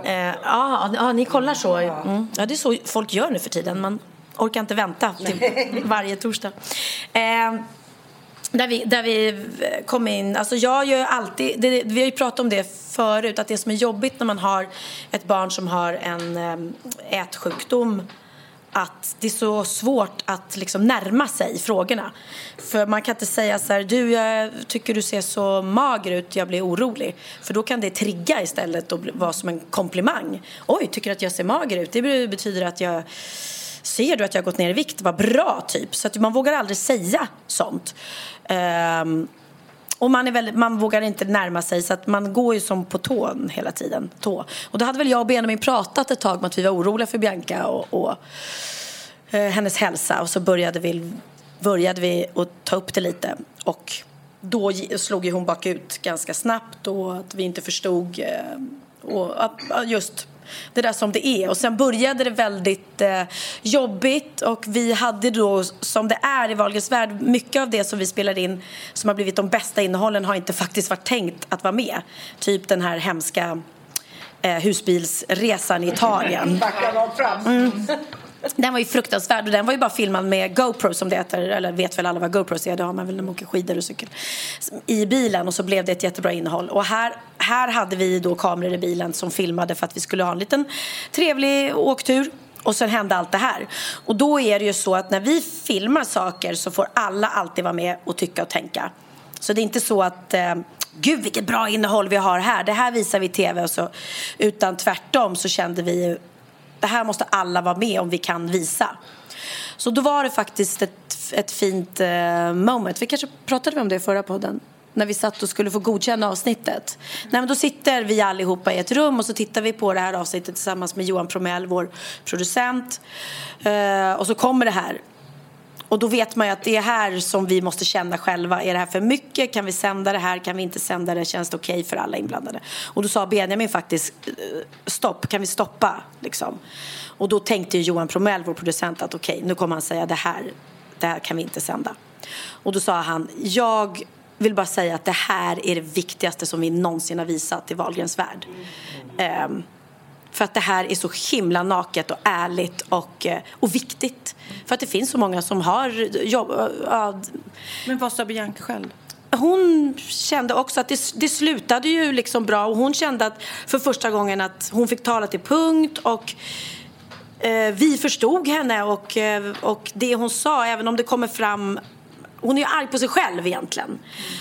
eh, ja, ja, ni kollar så. Mm. Ja, det är så folk gör nu för tiden. Man orkar inte vänta till varje torsdag. Eh, där vi, där vi kom in, alltså jag gör alltid, det, vi har ju pratat om det förut, att det som är jobbigt när man har ett barn som har en eh, ätsjukdom att det är så svårt att liksom närma sig frågorna. För man kan inte säga så här, du jag tycker du ser så mager ut, jag blir orolig. För då kan det trigga istället och vara som en komplimang. Oj, tycker att jag ser mager ut? Det betyder att jag Ser du att jag har gått ner i vikt? Vad bra, typ. Så att man vågar aldrig säga sånt. Um, och man, är väldigt, man vågar inte närma sig så att man går ju som på tån hela tiden. Tå. Och då hade väl jag och Benjamin pratat ett tag om att vi var oroliga för Bianca och, och eh, hennes hälsa. Och så började vi, började vi att ta upp det lite. Och då slog ju hon bakut ganska snabbt och att vi inte förstod eh, och att, just det där som det är. Och sen började det väldigt eh, jobbigt och vi hade då, som det är i Wahlgrens värld, mycket av det som vi spelar in som har blivit de bästa innehållen har inte faktiskt varit tänkt att vara med. Typ den här hemska eh, husbilsresan i Italien. Mm. Den var ju fruktansvärd och den var ju bara filmad med GoPro som det heter, eller vet väl alla vad GoPros är, det har man väl när man åker skidor och cykel. I bilen och så blev det ett jättebra innehåll. Och här, här hade vi då kameror i bilen som filmade för att vi skulle ha en liten trevlig åktur. Och sen hände allt det här. Och då är det ju så att när vi filmar saker så får alla alltid vara med och tycka och tänka. Så det är inte så att eh, Gud vilket bra innehåll vi har här, det här visar vi i tv och så. Utan tvärtom så kände vi det här måste alla vara med om vi kan visa. Så då var det faktiskt ett, ett fint eh, moment. Vi kanske pratade om det i förra podden. När vi satt och skulle få godkänna avsnittet. Nej, men då sitter vi allihopa i ett rum och så tittar vi på det här avsnittet tillsammans med Johan Promell, vår producent. Eh, och så kommer det här. Och då vet man ju att det är här som vi måste känna själva. Är det här för mycket? Kan vi sända det här? Kan vi inte sända det? Känns det okej okay för alla inblandade? Och då sa Benjamin faktiskt eh, stopp, kan vi stoppa? Liksom. Och då tänkte Johan Promell, vår producent, att okej, okay, nu kommer han säga det här, det här kan vi inte sända. Och då sa han, jag vill bara säga att det här är det viktigaste som vi någonsin har visat i Wahlgrens värld. Mm. Ehm, för att det här är så himla naket och ärligt och, eh, och viktigt. För att det finns så många som har jobb... Ja, Men vad sa Bianca själv? hon kände också att det, det slutade ju liksom bra och hon kände att för första gången att hon fick tala till punkt och eh, vi förstod henne och, eh, och det hon sa, även om det kommer fram hon är arg på sig själv egentligen.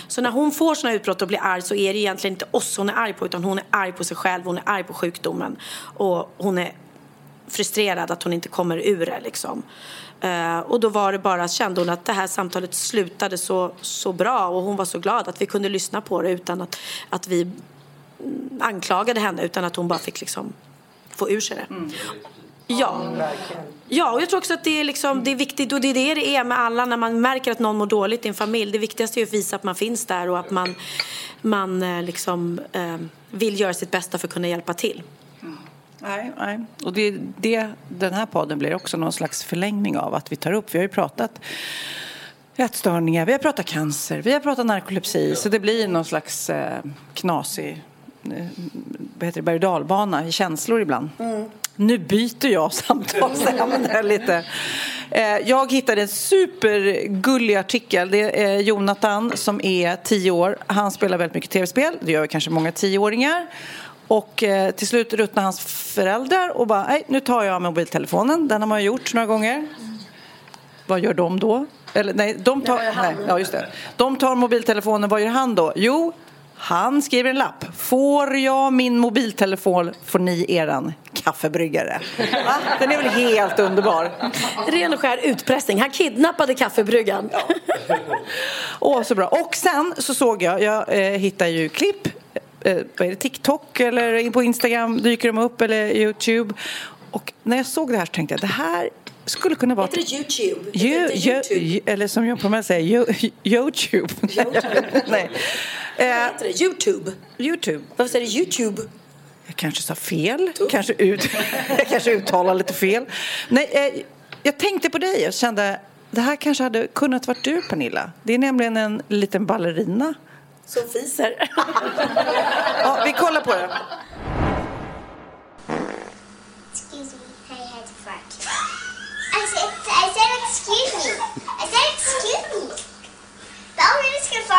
Så när hon får såna utbrott och blir arg så är det egentligen inte oss hon är arg på utan hon är arg på sig själv, hon är arg på sjukdomen och hon är frustrerad att hon inte kommer ur det liksom. Eh, och då var det bara, kände hon att det här samtalet slutade så, så bra och hon var så glad att vi kunde lyssna på det utan att, att vi anklagade henne utan att hon bara fick liksom få ur sig det. Mm. Ja. ja, och jag tror också att det är, liksom, det är viktigt och det är det det är med alla när man märker att någon mår dåligt i en familj. Det viktigaste är att visa att man finns där och att man, man eh, liksom, eh, vill göra sitt bästa för att kunna hjälpa till. Nej, nej. Och det, det den här podden blir också någon slags förlängning av att vi tar upp. Vi har ju pratat ätstörningar, vi har pratat cancer, vi har pratat narkolepsi. Så det blir någon slags eh, knasig vad heter det, berg och dalbana i känslor ibland. Nu byter jag samtalsämne lite. Eh, Jag hittade en supergullig artikel. Det är Jonathan som är tio år. Han spelar väldigt mycket tv-spel. Det gör kanske många tioåringar. Och eh, till slut ruttnar hans föräldrar och bara, nej, nu tar jag mobiltelefonen. Den har man ju gjort några gånger. Vad gör de då? Eller nej, de tar, nej, ja, just det. De tar mobiltelefonen, vad gör han då? Jo, han skriver en lapp. Får jag min mobiltelefon får ni eran kaffebryggare. Va? Den är väl helt underbar? Ren och skär utpressning. Han kidnappade kaffebryggan. Åh, så bra. Och sen så såg jag, jag eh, hittar ju klipp, eh, vad är det, TikTok eller på Instagram dyker de upp eller Youtube. Och när jag såg det här så tänkte jag, det här skulle kunna vara... Heter det Youtube? Ju, ju, Youtube? ju, eller som jag på mig säger, ju, Youtube. Nej. Vad heter det? Youtube? Youtube. Varför säger du Youtube? Jag kanske sa fel. Kanske ut, jag kanske uttalar lite fel. Nej, eh, jag tänkte på dig och kände det här kanske hade kunnat vara du, Pernilla. Det är nämligen en liten ballerina. Som fiser. Ja, vi kollar på det. Excuse me, I had to fart. I said, I said excuse me. I said excuse me.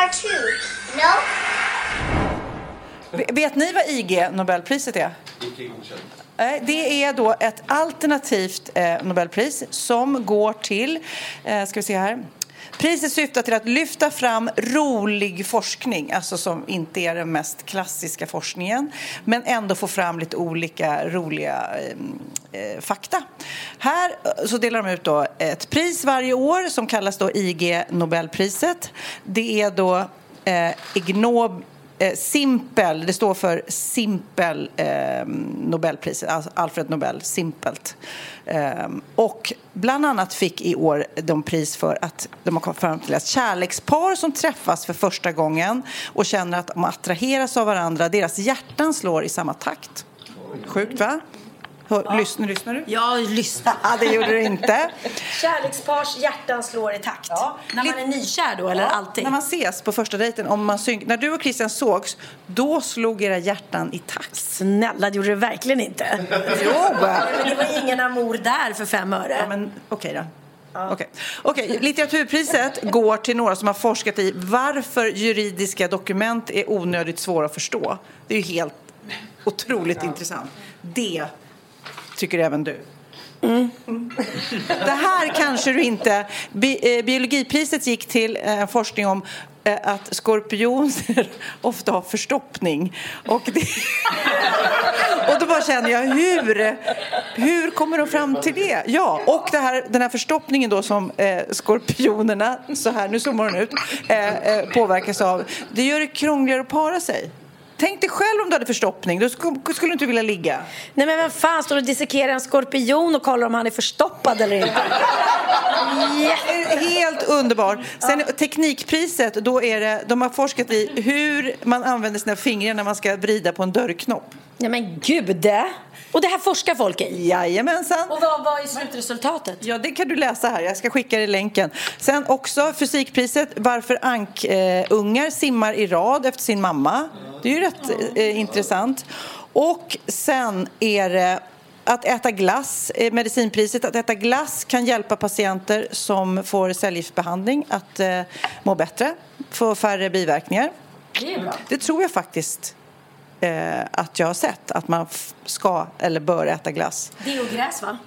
Fart too. No? Vet ni vad IG Nobelpriset är? Det är då ett alternativt eh, Nobelpris som går till, eh, ska vi se här, Priset syftar till att lyfta fram rolig forskning, alltså som inte är den mest klassiska forskningen, men ändå få fram lite olika roliga eh, eh fakta. Här eh, så delar de ut då ett pris varje år som kallas då IG Nobelpriset. Det är då eh, Ignob Eh, Simpel, det står för Simpel eh, Nobelpriset, Alfred Nobel, Simpelt. Eh, och bland annat fick i år de pris för att de har kommit fram till att kärlekspar som träffas för första gången och känner att de attraheras av varandra, deras hjärtan slår i samma takt. Sjukt va? Hör, lyssnar, lyssnar du? Ja, lyssna. Ja, det gjorde du inte. Kärlekspars hjärtan slår i takt. När man är nykär då, eller Ja, alltid? När man ses på första dejten, om man synk, när du och Christian sågs, då slog era hjärtan i takt. Snälla, det gjorde det verkligen inte. Jo! Det var ingen amour där för fem öre. Ja, men okej då. Okej. Okej, Litteraturpriset går till några som har forskat i varför juridiska dokument är onödigt svåra att förstå. Det är ju helt otroligt intressant. Det tycker även du. Mm. Det här kanske du inte... Bi, eh, biologipriset gick till eh, forskning om eh, att skorpioner ofta har förstoppning. Och, det, och då bara känner jag, hur, hur kommer de fram till det? Ja, och det här, den här förstoppningen då som eh, skorpionerna, så här, nu zoomar hon ut, eh, eh, påverkas av, det gör det krångligare att para sig. Tänk dig själv om du hade förstoppning, då skulle du inte vilja ligga. Nej men vem fan står och dissekerar en skorpion och kollar om han är förstoppad eller inte? Helt underbar. Sen teknikpriset, då är det, de har forskat i hur man använder sina fingrar när man ska vrida på en dörrknopp. Nej men gud! Och det här forskar folk i? Jajamensan. Och vad var slutresultatet? Ja, det kan du läsa här. Jag ska skicka dig länken. Sen också fysikpriset, varför ankungar simmar i rad efter sin mamma. Det är ju rätt eh, intressant. Och sen är det att äta glass, eh, medicinpriset, att äta glass kan hjälpa patienter som får cellgiftsbehandling att eh, må bättre, få färre biverkningar. Det är bra. Det tror jag faktiskt eh, att jag har sett, att man ska eller bör äta glass. Det och gräs va?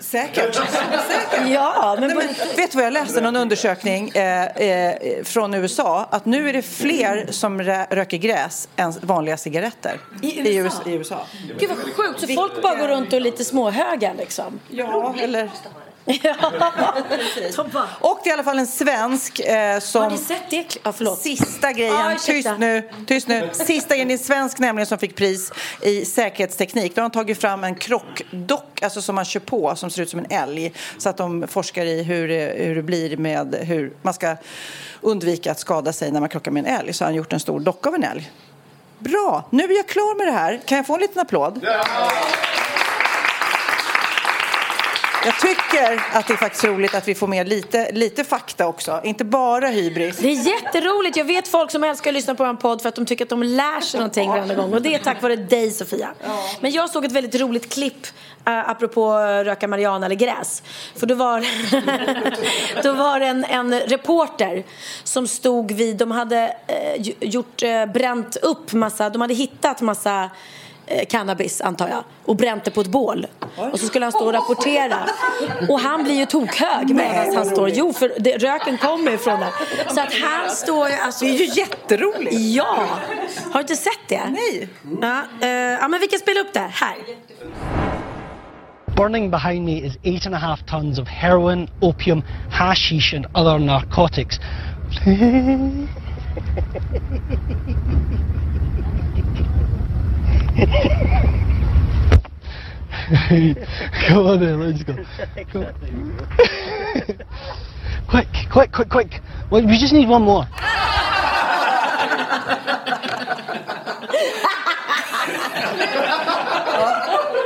Säkert. Säkert. Ja, men, Nej, men vet du vad jag läste någon undersökning eh, eh, från USA att nu är det fler som rö- röker gräs än vanliga cigaretter I USA? I USA. Gud vad sjukt, så folk bara går runt och är lite småhöga liksom? Ja, eller... Ja, Och det är i alla fall en svensk eh, som... Har ni sett det? Ja, förlåt. Sista grejen, Ja, ursäkta. tyst nu, tyst nu. Sista grejen, är en svensk nämligen som fick pris i säkerhetsteknik. Då har de tagit fram en krockdock, alltså som man kör på, som ser ut som en älg. Så att de forskar i hur det, hur det blir med hur man ska undvika att skada sig när man krockar med en älg. Så har han gjort en stor docka av en älg. Bra, nu är jag klar med det här. Kan jag få en liten applåd? Jag tycker att det är faktiskt roligt att vi får med lite, lite fakta också, inte bara hybris. Det är jätteroligt. Jag vet folk som älskar att lyssna på en podd för att de tycker att de lär sig någonting varenda gång. Och det är tack vare dig Sofia. Men jag såg ett väldigt roligt klipp uh, apropå röka marijuana eller gräs. För då var, då var det en, en reporter som stod vid, de hade eh, gjort, eh, bränt upp massa, de hade hittat massa cannabis antar jag och bränt det på ett bål. Och så skulle han stå och rapportera. Och han blir ju tokhög medan han står. Jo, för det, röken kommer ju från där. Så att han står ju alltså... Det är ju jätteroligt. Ja! Har du inte sett det? Nej. Ja, eh, ja men vi kan spela upp det. Här. Burning behind me is eight and a half tons of heroin, opium, hashish, and other narcotics. Come on then, let's go. Quick, quick, quick, quick. Well, we just need one more.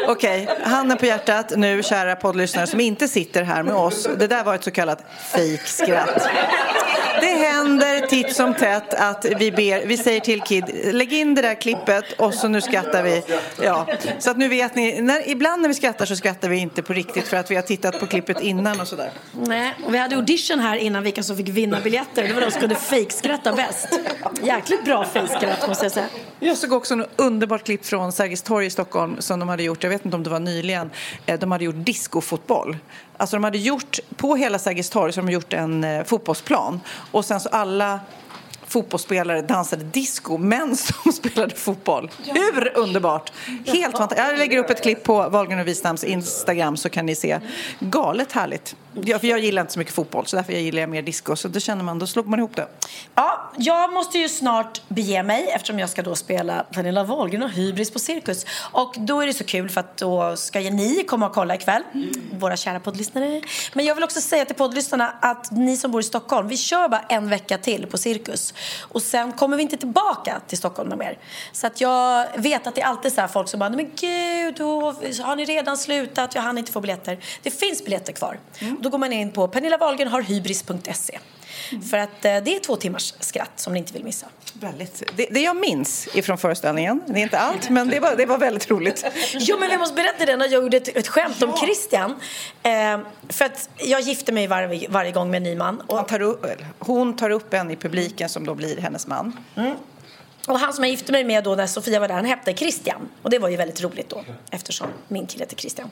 Okej, handen på hjärtat nu, kära poddlyssnare som inte sitter här med oss. Det där var ett så kallat fejkskratt. Det händer titt som tätt att vi, ber, vi säger till Kid, lägg in det där klippet och så nu skrattar vi. Ja, så att nu vet ni, när, ibland när vi skrattar så skrattar vi inte på riktigt för att vi har tittat på klippet innan och sådär. Nej, och vi hade audition här innan vilka som fick vinna biljetter. Det var de som kunde fejkskratta bäst. Jäkligt bra fejkskratt måste jag säga. Jag såg också en underbart klipp från Sergels torg i Stockholm som de hade gjort, jag vet inte om det var nyligen, Eh, de hade gjort discofotboll. Alltså de hade gjort, på hela Sergels torg så de gjort en eh, fotbollsplan och sen så alla fotbollsspelare dansade disco men som spelade fotboll. Hur underbart! Helt fantastiskt. Jag lägger upp ett klipp på Wahlgren och Wistams Instagram så kan ni se. Galet härligt. Ja, för jag gillar inte så mycket fotboll så därför jag gillar jag mer disco. Så då känner man, då slog man ihop det. Ja, jag måste ju snart bege mig eftersom jag ska då spela Pernilla Wahlgren och Hybris på Cirkus. Och då är det så kul för att då ska ni komma och kolla ikväll, våra kära poddlyssnare. Men jag vill också säga till poddlyssnarna att ni som bor i Stockholm, vi kör bara en vecka till på Cirkus. Och sen kommer vi inte tillbaka till Stockholm mer. Så att jag vet att det är alltid så här folk som bara, "Nej, men gud, då har ni redan slutat? Jag hann inte få biljetter. Det finns biljetter kvar. Då går man in på pernillawahlgrenharhybris.se. För att eh, det är två timmars skratt som ni inte vill missa. Väldigt. Det, det jag minns ifrån föreställningen, det är inte allt, men det var, det var väldigt roligt. Jo, men vi måste berätta det när jag gjorde ett, ett skämt om Christian. Eh, för att jag gifter mig varje, varje gång med en ny man. Och... Tar upp, hon tar upp en i publiken som då blir hennes man. Mm. Och han som jag gifte mig med då när Sofia var där, han hette Christian. Och det var ju väldigt roligt då, eftersom min kille heter Christian.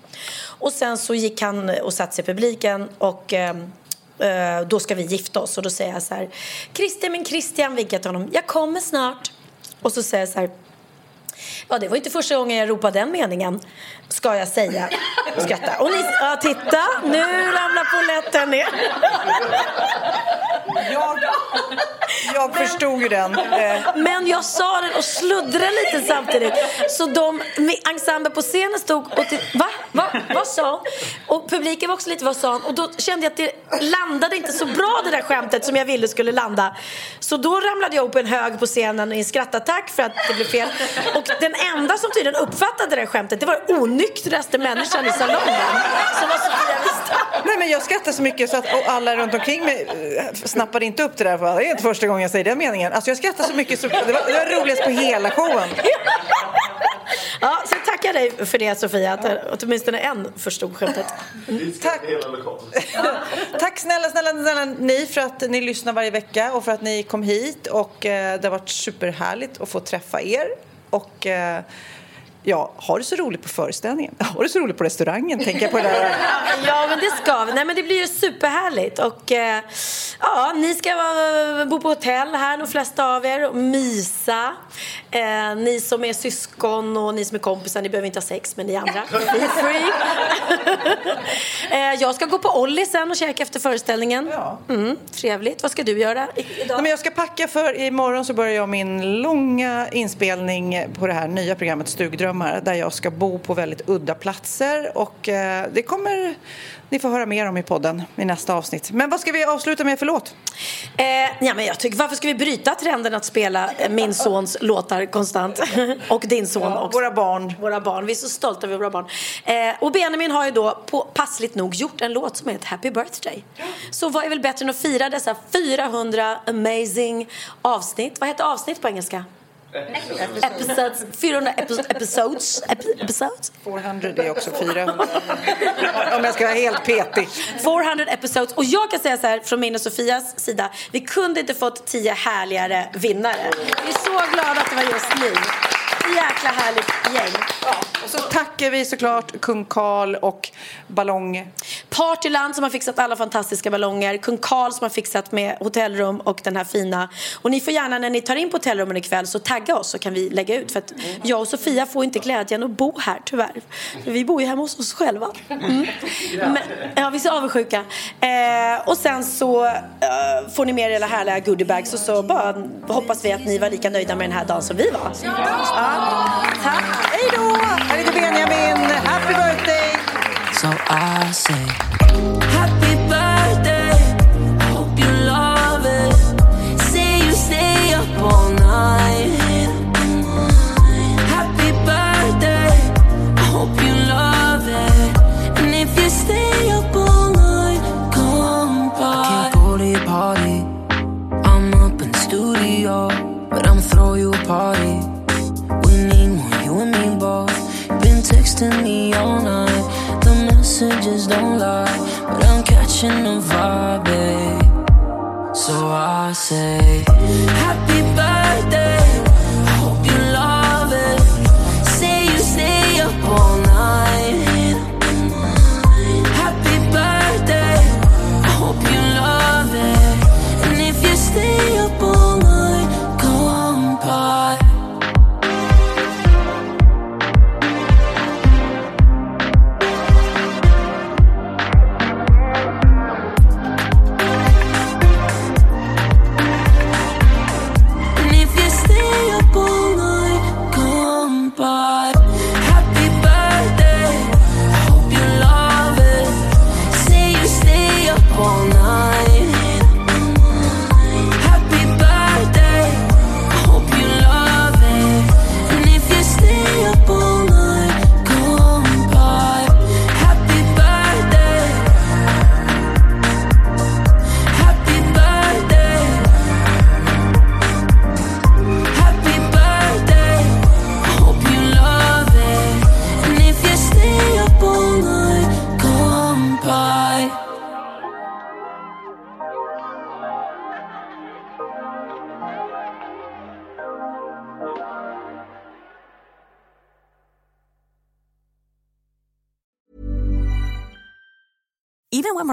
Och sen så gick han och satte sig i publiken och ehm, eh, då ska vi gifta oss. Och då säger jag så här, Christian, min Christian, vinkar till honom, jag kommer snart. Och så säger jag så här, Ja, det var inte första gången jag ropade den meningen, ska jag säga skratta. Och ni, ja, titta, nu ramlar polletten ner. Jag, jag förstod ju den. Eh, Men jag sa den och sluddrade lite samtidigt. Så de ensemble på scenen stod och titt- Va? Va? Vad sa hon? Och publiken var också lite vad sa hon? Och då kände jag att det landade inte så bra det där skämtet som jag ville skulle landa. Så då ramlade jag upp en hög på scenen i en skrattattack för att det blev fel. Och den enda som tydligen uppfattade det skämtet det var den onyktraste människan i salongen. Som var Sofia Wistam. Nej men jag skrattar så mycket så att och alla runt omkring mig eh, snappade inte upp det där. För det är inte första gången jag säger den meningen. Alltså jag skrattar så mycket så det var, det var roligast på hela showen. Ja, så jag tackar dig för det Sofia, att åtminstone en förstod skämtet. Tack. Tack snälla, snälla, snälla ni för att ni lyssnar varje vecka och för att ni kom hit och eh, det har varit superhärligt att få träffa er och eh, ja, ha det så roligt på föreställningen. Ha det så roligt på restaurangen, tänker jag på det. Ja, men det ska vi. Nej, men det blir ju superhärligt. Och eh, ja, ni ska eh, bo på hotell här, de flesta av er, och mysa. Eh, ni som är syskon och ni som är kompisar, ni behöver inte ha sex, men ni andra, free. eh, jag ska gå på Olli sen och käka efter föreställningen. Mm, trevligt. Vad ska du göra Nej, idag? men jag ska packa för imorgon så börjar jag min långa inspelning på det här nya programmet Stugdrömmar där jag ska bo på väldigt udda platser och eh, det kommer ni få höra mer om i podden i nästa avsnitt. Men vad ska vi avsluta med för låt? Eh, ja, men jag tycker, varför ska vi bryta trenden att spela eh, min sons låtar konstant? och din son också. Våra barn. Våra barn. Vi är så stolta över våra barn. Eh, och Benjamin har ju då på, passligt nog gjort en låt som heter Happy Birthday. Så vad är väl bättre än att fira dessa 400 amazing avsnitt? Vad heter avsnitt på engelska? Episodes. 400 epi- episodes. Epi- episodes. 400 är också 400. Om jag ska vara helt petig. 400 episodes. Och jag kan säga så här från min och Sofias sida. Vi kunde inte fått tio härligare vinnare. Vi är så glada att det var just ni. Jäkla härligt gäng. Och så tackar vi såklart kung Karl och Ballong. Partyland som har fixat alla fantastiska ballonger. Kung Karl som har fixat med hotellrum och den här fina. Och ni får gärna när ni tar in på hotellrummen ikväll så tagga oss så kan vi lägga ut. För att jag och Sofia får inte glädjen att bo här tyvärr. Vi bor ju hemma hos oss själva. Mm. Men, ja, vi är så avundsjuka. Eh, och sen så eh, får ni med er era härliga goodiebags och så bara hoppas vi att ni var lika nöjda med den här dagen som vi var. Ja. Tack. Hej då! Här är Benjamin. Happy birthday! So I say, Happy birthday. Hope you love it. Say you stay up all night. Happy birthday. Hope you love it. And if you stay up all night, come by. I can't go to your party. I'm up in the studio, but I'ma throw you a party. We need one, you and me both. Been texting me all night. Messages don't lie, but I'm catching a vibe, babe. So I say, Happy